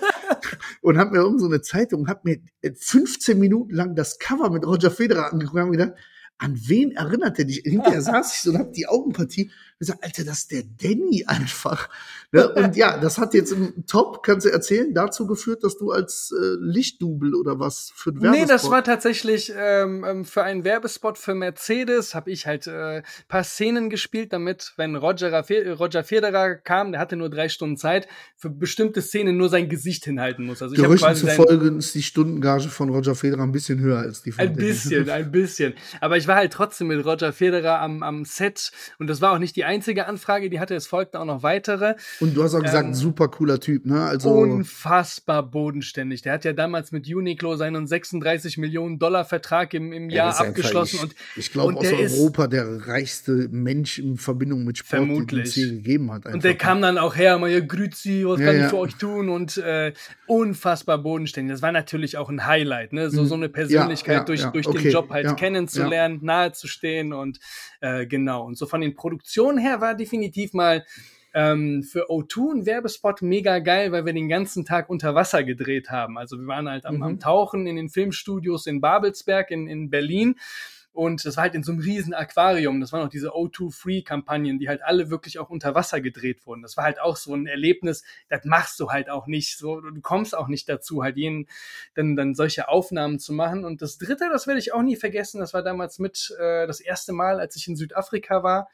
[SPEAKER 3] und habe mir irgend so eine Zeitung, habe mir 15 Minuten lang das Cover mit Roger Federer angeguckt und habe gedacht, an wen erinnert er dich? Hinterher saß ich so und hab die Augenpartie gesagt, Alter, das ist der Danny einfach. Ne? Und ja, das hat jetzt im Top, kannst du erzählen, dazu geführt, dass du als äh, Lichtdubel oder was für ein
[SPEAKER 2] Werbespot? Nee, das war tatsächlich ähm, ähm, für einen Werbespot für Mercedes, habe ich halt äh, paar Szenen gespielt, damit, wenn Roger, Roger Federer kam, der hatte nur drei Stunden Zeit, für bestimmte Szenen nur sein Gesicht hinhalten muss.
[SPEAKER 3] Also Gerüchten zufolge ist die Stundengage von Roger Federer ein bisschen höher als die von
[SPEAKER 2] Ein bisschen, ein bisschen. Aber ich war halt trotzdem mit Roger Federer am, am Set und das war auch nicht die einzige Anfrage, die hatte, es folgten auch noch weitere.
[SPEAKER 3] Und du hast auch gesagt, ähm, super cooler Typ, ne?
[SPEAKER 2] Also unfassbar bodenständig. Der hat ja damals mit Uniqlo seinen 36 Millionen Dollar Vertrag im, im Jahr ja, abgeschlossen.
[SPEAKER 3] Einfach, ich, und ich glaube aus Europa der reichste Mensch in Verbindung mit Sport,
[SPEAKER 2] vermutlich.
[SPEAKER 3] den es hier gegeben hat.
[SPEAKER 2] Und der kam dann auch her, mal, ja, Grüzi, was ja, kann ich für euch tun? Und äh, unfassbar bodenständig. Das war natürlich auch ein Highlight, ne? So, mhm. so eine Persönlichkeit durch, durch okay. den Job halt kennenzulernen, nahezustehen und äh, genau. Und so von den Produktionen her war definitiv mal ähm, für O2 ein Werbespot mega geil, weil wir den ganzen Tag unter Wasser gedreht haben. Also wir waren halt am, mhm. am Tauchen in den Filmstudios in Babelsberg in, in Berlin. Und das war halt in so einem riesen Aquarium. Das waren auch diese O2-Free-Kampagnen, die halt alle wirklich auch unter Wasser gedreht wurden. Das war halt auch so ein Erlebnis, das machst du halt auch nicht so. Du kommst auch nicht dazu, halt jeden, dann, dann solche Aufnahmen zu machen. Und das dritte, das werde ich auch nie vergessen, das war damals mit äh, das erste Mal, als ich in Südafrika war.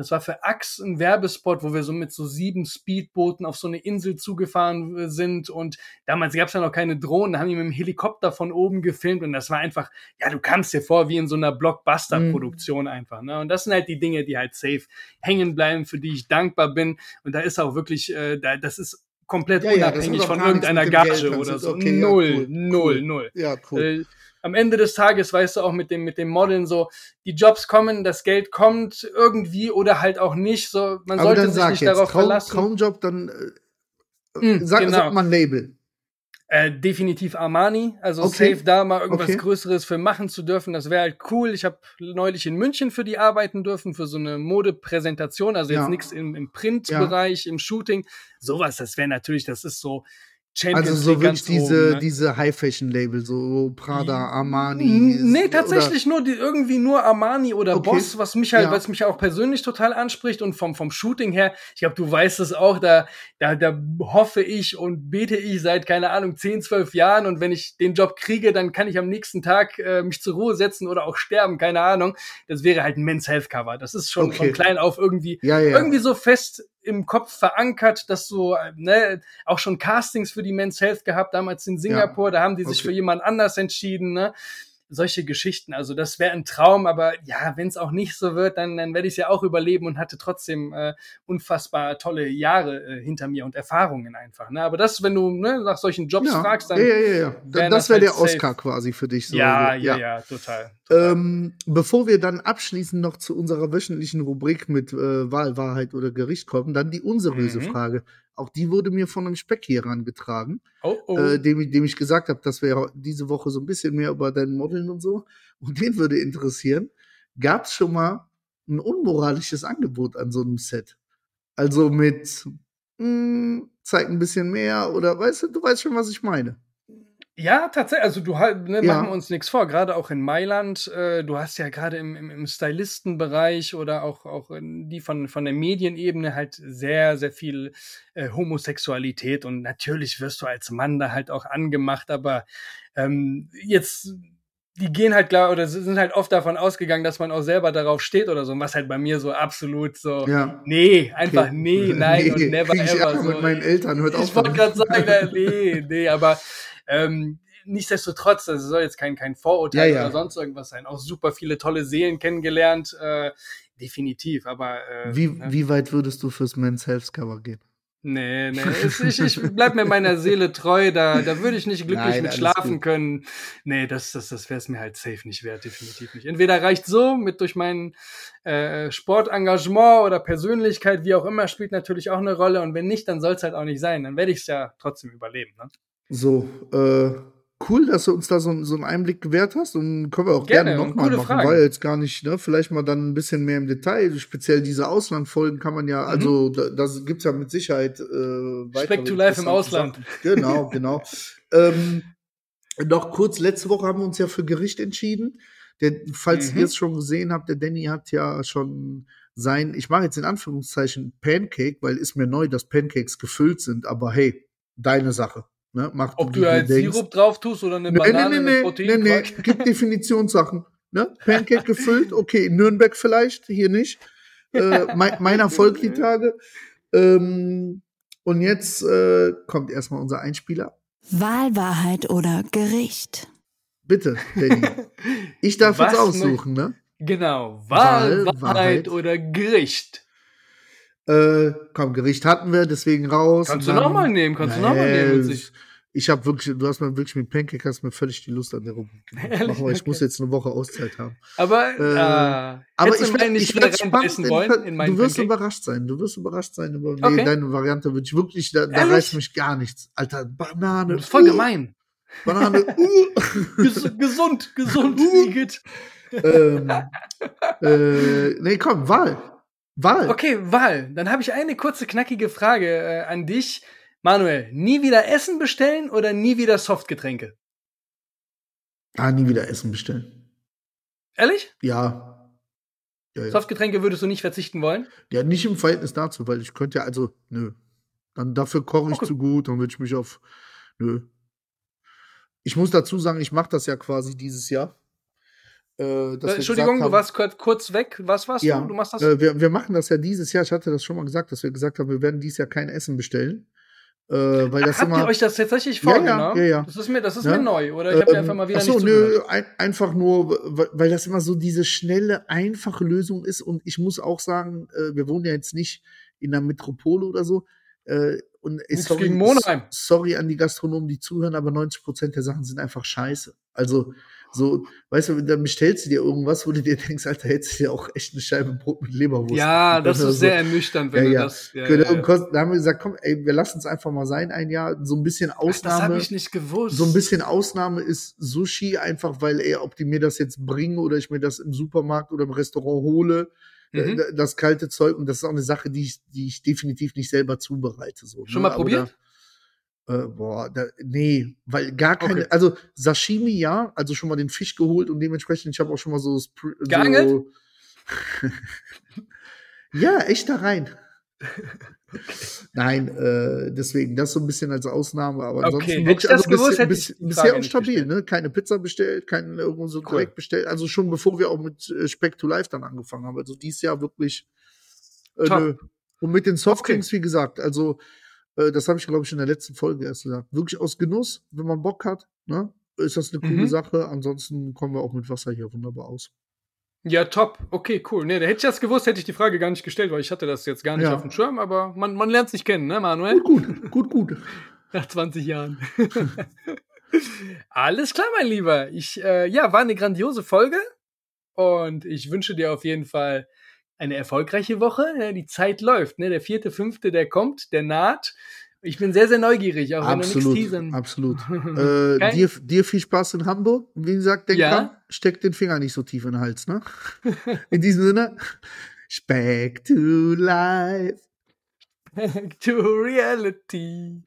[SPEAKER 2] Das war für Axe ein Werbespot, wo wir so mit so sieben Speedbooten auf so eine Insel zugefahren äh, sind. Und damals gab es ja noch keine Drohnen, da haben die mit dem Helikopter von oben gefilmt und das war einfach, ja, du kamst dir vor wie in so einer Blockbuster-Produktion mhm. einfach. Ne? Und das sind halt die Dinge, die halt safe hängen bleiben, für die ich dankbar bin. Und da ist auch wirklich, äh, da, das ist komplett ja, unabhängig ja, von irgendeiner Gage oder so. Okay, null, ja, cool, null, null. Ja, cool. Äh, am Ende des Tages, weißt du, auch mit dem, mit dem Modeln so, die Jobs kommen, das Geld kommt irgendwie oder halt auch nicht. So, man Aber sollte sich nicht jetzt, darauf
[SPEAKER 3] Traum,
[SPEAKER 2] verlassen.
[SPEAKER 3] Traumjob, dann äh, mm, sag, genau. sag mal ein Label.
[SPEAKER 2] Äh, definitiv Armani, also okay. safe da mal irgendwas okay. Größeres für machen zu dürfen, das wäre halt cool. Ich habe neulich in München für die arbeiten dürfen, für so eine Modepräsentation, also jetzt ja. nichts im, im Printbereich, ja. im Shooting. Sowas, das wäre natürlich, das ist so, Champions
[SPEAKER 3] Also so wirklich diese,
[SPEAKER 2] oben, ne?
[SPEAKER 3] diese High-Fashion-Label, so Prada, Armani.
[SPEAKER 2] Nee, tatsächlich nur die, irgendwie nur Armani oder
[SPEAKER 3] Okay.
[SPEAKER 2] Boss, was mich halt,
[SPEAKER 3] Ja.
[SPEAKER 2] was mich auch persönlich total anspricht und vom, vom Shooting her, ich glaube, du weißt es auch, da, da, da hoffe ich und bete ich seit, keine Ahnung, 10, 12 Jahren und wenn ich den Job kriege, dann kann ich am nächsten Tag äh, mich zur Ruhe setzen oder auch sterben, keine Ahnung. Das wäre halt ein Men's Health Cover. Das ist schon
[SPEAKER 3] Okay.
[SPEAKER 2] von klein auf irgendwie
[SPEAKER 3] Ja, ja.
[SPEAKER 2] irgendwie so fest im Kopf verankert, dass so, äh, ne, auch schon Castings für die Men's Health gehabt, damals in Singapur, da haben die sich
[SPEAKER 3] Okay.
[SPEAKER 2] für jemand anders entschieden, ne? Solche Geschichten, also das wäre ein Traum, aber ja, wenn es auch nicht so wird, dann, dann werde ich es ja auch überleben und hatte trotzdem äh, unfassbar tolle Jahre äh, hinter mir und Erfahrungen einfach. Ne? Aber das, wenn du ne, nach solchen Jobs
[SPEAKER 3] ja.
[SPEAKER 2] fragst,
[SPEAKER 3] ja,
[SPEAKER 2] dann
[SPEAKER 3] ja, ja, ja.
[SPEAKER 2] wären
[SPEAKER 3] Das
[SPEAKER 2] das
[SPEAKER 3] wäre
[SPEAKER 2] halt
[SPEAKER 3] der
[SPEAKER 2] safe.
[SPEAKER 3] Oscar quasi für dich. So.
[SPEAKER 2] ja,
[SPEAKER 3] so.
[SPEAKER 2] ja, ja, total. total.
[SPEAKER 3] Ähm, bevor wir dann abschließend noch zu unserer wöchentlichen Rubrik mit äh, Wahl, Wahrheit oder Gericht kommen, dann die unseriöse
[SPEAKER 2] Mhm.
[SPEAKER 3] Frage. Auch die wurde mir von einem Speck hier herangetragen,
[SPEAKER 2] oh, oh.
[SPEAKER 3] äh, dem, ich- dem ich gesagt habe, dass wir diese Woche so ein bisschen mehr über dein Modeln und so. Und den würde interessieren, gab es schon mal ein unmoralisches Angebot an so einem Set? Also mit, mh, zeig ein bisschen mehr oder weißt du, du weißt schon, was ich meine.
[SPEAKER 2] Ja, tatsächlich. Also du halt, ne,
[SPEAKER 3] Ja.
[SPEAKER 2] machen wir uns nichts vor. Gerade auch in Mailand, äh, du hast ja gerade im, im, im Stylistenbereich oder auch, auch in die von, von der Medienebene halt sehr, sehr viel äh, Homosexualität und natürlich wirst du als Mann da halt auch angemacht, aber ähm, jetzt die gehen halt klar oder sind halt oft davon ausgegangen, dass man auch selber darauf steht oder so, was halt bei mir so absolut so,
[SPEAKER 3] Ja.
[SPEAKER 2] nee, einfach
[SPEAKER 3] Okay.
[SPEAKER 2] nee, nein und never
[SPEAKER 3] ich
[SPEAKER 2] ever.
[SPEAKER 3] Ärger
[SPEAKER 2] so.
[SPEAKER 3] mit meinen Eltern, hört auf
[SPEAKER 2] Ich wollte gerade sagen, äh, nee, nee, aber ähm, nichtsdestotrotz, das soll jetzt kein, kein Vorurteil
[SPEAKER 3] Ja, ja.
[SPEAKER 2] oder sonst irgendwas sein. Auch super viele tolle Seelen kennengelernt, äh, definitiv, aber äh,
[SPEAKER 3] Wie,
[SPEAKER 2] ne?
[SPEAKER 3] wie weit würdest du fürs Men's Health Cover gehen?
[SPEAKER 2] nee, nee, ich, ich bleib mir meiner Seele treu, da, da würde ich nicht glücklich
[SPEAKER 3] Nein,
[SPEAKER 2] mit schlafen
[SPEAKER 3] gut.
[SPEAKER 2] können. Nee, das, das, das wäre es mir halt safe nicht wert, definitiv nicht. Entweder reicht so mit durch mein äh, Sportengagement oder Persönlichkeit, wie auch immer, spielt natürlich auch eine Rolle und wenn nicht, dann soll es halt auch nicht sein. Dann werde ich es ja trotzdem überleben. Ne?
[SPEAKER 3] So, äh, cool, dass du uns da so, so einen Einblick gewährt hast und können wir auch gerne,
[SPEAKER 2] Gerne,
[SPEAKER 3] nochmal machen.
[SPEAKER 2] Fragen.
[SPEAKER 3] War ja jetzt gar nicht, ne? Vielleicht mal dann ein bisschen mehr im Detail. Speziell diese Auslandfolgen kann man ja,
[SPEAKER 2] Mhm.
[SPEAKER 3] also da, das gibt's ja mit Sicherheit äh, weitere
[SPEAKER 2] Back to life im Ausland.
[SPEAKER 3] Sachen. Genau, genau. ähm, noch kurz, letzte Woche haben wir uns ja für Gericht entschieden. Der, falls
[SPEAKER 2] Mhm.
[SPEAKER 3] ihr es schon gesehen habt, der Danny hat ja schon sein, ich mache jetzt in Anführungszeichen Pancake, weil ist mir neu, dass Pancakes gefüllt sind, aber hey, deine Sache. Ne? Mach
[SPEAKER 2] Ob du da jetzt
[SPEAKER 3] denkst.
[SPEAKER 2] Sirup drauf tust oder eine
[SPEAKER 3] Nee, nee,
[SPEAKER 2] Banane
[SPEAKER 3] nee,
[SPEAKER 2] mit
[SPEAKER 3] nee, nee,
[SPEAKER 2] Proteinquark.
[SPEAKER 3] nee, gibt Definitionssachen. Ne? Pancake gefüllt, okay, in Nürnberg vielleicht, hier nicht. Äh, mein, meiner folgt die Tage. Ähm, und jetzt äh, kommt erstmal unser Einspieler.
[SPEAKER 1] Wahl, Wahrheit oder Gericht.
[SPEAKER 3] Bitte, Danny. Ich darf
[SPEAKER 2] Was
[SPEAKER 3] jetzt aussuchen, ne?
[SPEAKER 2] Genau. Wahl,
[SPEAKER 3] Wahl,
[SPEAKER 2] oder Gericht.
[SPEAKER 3] Äh, komm, Gericht hatten wir, deswegen raus.
[SPEAKER 2] Kannst du
[SPEAKER 3] dann-
[SPEAKER 2] noch mal nehmen, kannst du noch mal
[SPEAKER 3] Nee,
[SPEAKER 2] nehmen. witzig.
[SPEAKER 3] Ich habe wirklich, du hast mir wirklich mit Pancake hast mir völlig die Lust an der Rubrik. Mach mal, ich
[SPEAKER 2] Okay.
[SPEAKER 3] muss jetzt eine Woche Auszeit haben.
[SPEAKER 2] Aber,
[SPEAKER 3] Äh,
[SPEAKER 2] äh,
[SPEAKER 3] Aber ich,
[SPEAKER 2] du
[SPEAKER 3] werd-
[SPEAKER 2] meinen nicht
[SPEAKER 3] ich spannend,
[SPEAKER 2] wollen in
[SPEAKER 3] Du wirst
[SPEAKER 2] Pancake?
[SPEAKER 3] überrascht sein. Du wirst überrascht sein über nee,
[SPEAKER 2] Okay.
[SPEAKER 3] deine Variante würde ich wirklich, da, da reißt mich gar nichts. Alter, Banane.
[SPEAKER 2] Du bist voll
[SPEAKER 3] uh,
[SPEAKER 2] gemein.
[SPEAKER 3] Banane. Uh.
[SPEAKER 2] Ges gesund, gesund,
[SPEAKER 3] Uh. Ähm, äh, nee, komm, Wahl. Wahl.
[SPEAKER 2] Okay, Wahl. Dann habe ich eine kurze, knackige Frage äh, an dich. Manuel, nie wieder Essen bestellen oder nie wieder Softgetränke?
[SPEAKER 3] Ah, nie wieder Essen bestellen.
[SPEAKER 2] Ehrlich?
[SPEAKER 3] Ja. Ja, ja.
[SPEAKER 2] Softgetränke würdest du nicht verzichten wollen?
[SPEAKER 3] ja, nicht im Verhältnis dazu, weil ich könnte ja, also, nö. Dann dafür koche ich
[SPEAKER 2] Okay.
[SPEAKER 3] zu gut, dann würde ich mich auf, nö. Ich muss dazu sagen, ich mache das ja quasi dieses Jahr. Äh, wir
[SPEAKER 2] Entschuldigung,
[SPEAKER 3] gesagt
[SPEAKER 2] du
[SPEAKER 3] haben-
[SPEAKER 2] warst kurz, weg. Was warst
[SPEAKER 3] Ja,
[SPEAKER 2] du? Du machst das?
[SPEAKER 3] Äh, wir, wir machen das ja dieses Jahr. Ich hatte das schon mal gesagt, dass wir gesagt haben, wir werden dieses Jahr kein Essen bestellen. Äh, weil das
[SPEAKER 2] Habt
[SPEAKER 3] immer.
[SPEAKER 2] ihr euch das tatsächlich
[SPEAKER 3] Ja, ja,
[SPEAKER 2] vorgenommen?
[SPEAKER 3] ja, ja.
[SPEAKER 2] Das ist mir, das ist
[SPEAKER 3] Ja.
[SPEAKER 2] mir neu, oder? Ich habe dir einfach mal wieder
[SPEAKER 3] ach so,
[SPEAKER 2] nicht
[SPEAKER 3] nö, ein, einfach nur, weil, weil das immer so diese schnelle, einfache Lösung ist. Und ich muss auch sagen, äh, wir wohnen ja jetzt nicht in einer Metropole oder so. Äh, und äh,
[SPEAKER 2] Nichts
[SPEAKER 3] sorry,
[SPEAKER 2] gegen Monheim.
[SPEAKER 3] sorry an die Gastronomen, die zuhören, aber 90 Prozent der Sachen sind einfach scheiße. Also, so, weißt du, dann bestellst du dir irgendwas, wo du dir denkst, Alter, hättest du dir auch echt eine Scheibe Brot mit Leberwurst.
[SPEAKER 2] Ja, das ist sehr ernüchternd, wenn
[SPEAKER 3] Ja,
[SPEAKER 2] du
[SPEAKER 3] ja.
[SPEAKER 2] das. Ja,
[SPEAKER 3] Genau,
[SPEAKER 2] ja, ja.
[SPEAKER 3] Da haben wir gesagt, komm, ey, wir lassen es einfach mal sein, ein Jahr. So ein bisschen
[SPEAKER 2] Ach, das habe
[SPEAKER 3] Ausnahme.
[SPEAKER 2] ich nicht gewusst.
[SPEAKER 3] So ein bisschen Ausnahme ist Sushi, einfach weil, ey, ob die mir das jetzt bringen oder ich mir das im Supermarkt oder im Restaurant hole,
[SPEAKER 2] Mhm.
[SPEAKER 3] äh, das kalte Zeug. Und das ist auch eine Sache, die ich, die ich definitiv nicht selber zubereite. So,
[SPEAKER 2] Schon
[SPEAKER 3] ne?
[SPEAKER 2] mal probiert?
[SPEAKER 3] Äh, boah, da, nee, weil gar keine,
[SPEAKER 2] Okay.
[SPEAKER 3] also Sashimi ja, also schon mal den Fisch geholt und dementsprechend, ich habe auch schon mal so, Spr-
[SPEAKER 2] Geangelt?
[SPEAKER 3] so Ja, echt da rein. Nein, äh, deswegen, das so ein bisschen als Ausnahme, aber
[SPEAKER 2] Okay,
[SPEAKER 3] ansonsten
[SPEAKER 2] hätte
[SPEAKER 3] wirklich also
[SPEAKER 2] gewusst,
[SPEAKER 3] bisher,
[SPEAKER 2] hätte ich
[SPEAKER 3] bis,
[SPEAKER 2] die
[SPEAKER 3] bisher
[SPEAKER 2] Frage
[SPEAKER 3] auch
[SPEAKER 2] nicht
[SPEAKER 3] stabil,
[SPEAKER 2] gestellt.
[SPEAKER 3] ne? Keine Pizza bestellt, keinen irgendwo so
[SPEAKER 2] Cool.
[SPEAKER 3] direkt bestellt. Also schon bevor wir auch mit äh, Speck to Life dann angefangen haben. Also dieses Jahr wirklich äh, nö. Und mit den Softdrinks, wie gesagt, also äh, das habe ich, glaube ich, in der letzten Folge erst gesagt. Wirklich aus Genuss, wenn man Bock hat, ne? Ist das eine coole
[SPEAKER 2] Mhm.
[SPEAKER 3] Sache. Ansonsten kommen wir auch mit Wasser hier wunderbar aus.
[SPEAKER 2] Ja, top. Okay, cool. Nee, da hätte ich das gewusst, hätte ich die Frage gar nicht gestellt, weil ich hatte das jetzt gar nicht
[SPEAKER 3] Ja.
[SPEAKER 2] auf dem Schirm, aber man, man lernt sich kennen, ne, Manuel?
[SPEAKER 3] Gut, gut, gut, gut.
[SPEAKER 2] Nach 20 Jahren. Alles klar, mein Lieber. Ich, äh, ja, war eine grandiose Folge und ich wünsche dir auf jeden Fall eine erfolgreiche Woche. Ja, die Zeit läuft, ne? Der vierte, fünfte, der kommt, der naht. Ich bin sehr, sehr neugierig, auch wenn
[SPEAKER 3] Absolut,
[SPEAKER 2] nichts teasern.
[SPEAKER 3] absolut. Äh,
[SPEAKER 2] Kein-
[SPEAKER 3] dir, dir viel Spaß in Hamburg. Wie gesagt, denk
[SPEAKER 2] Ja.
[SPEAKER 3] dran, steck den Finger nicht so tief in den Hals, ne? In diesem Sinne, Speck to life.
[SPEAKER 2] Back to reality.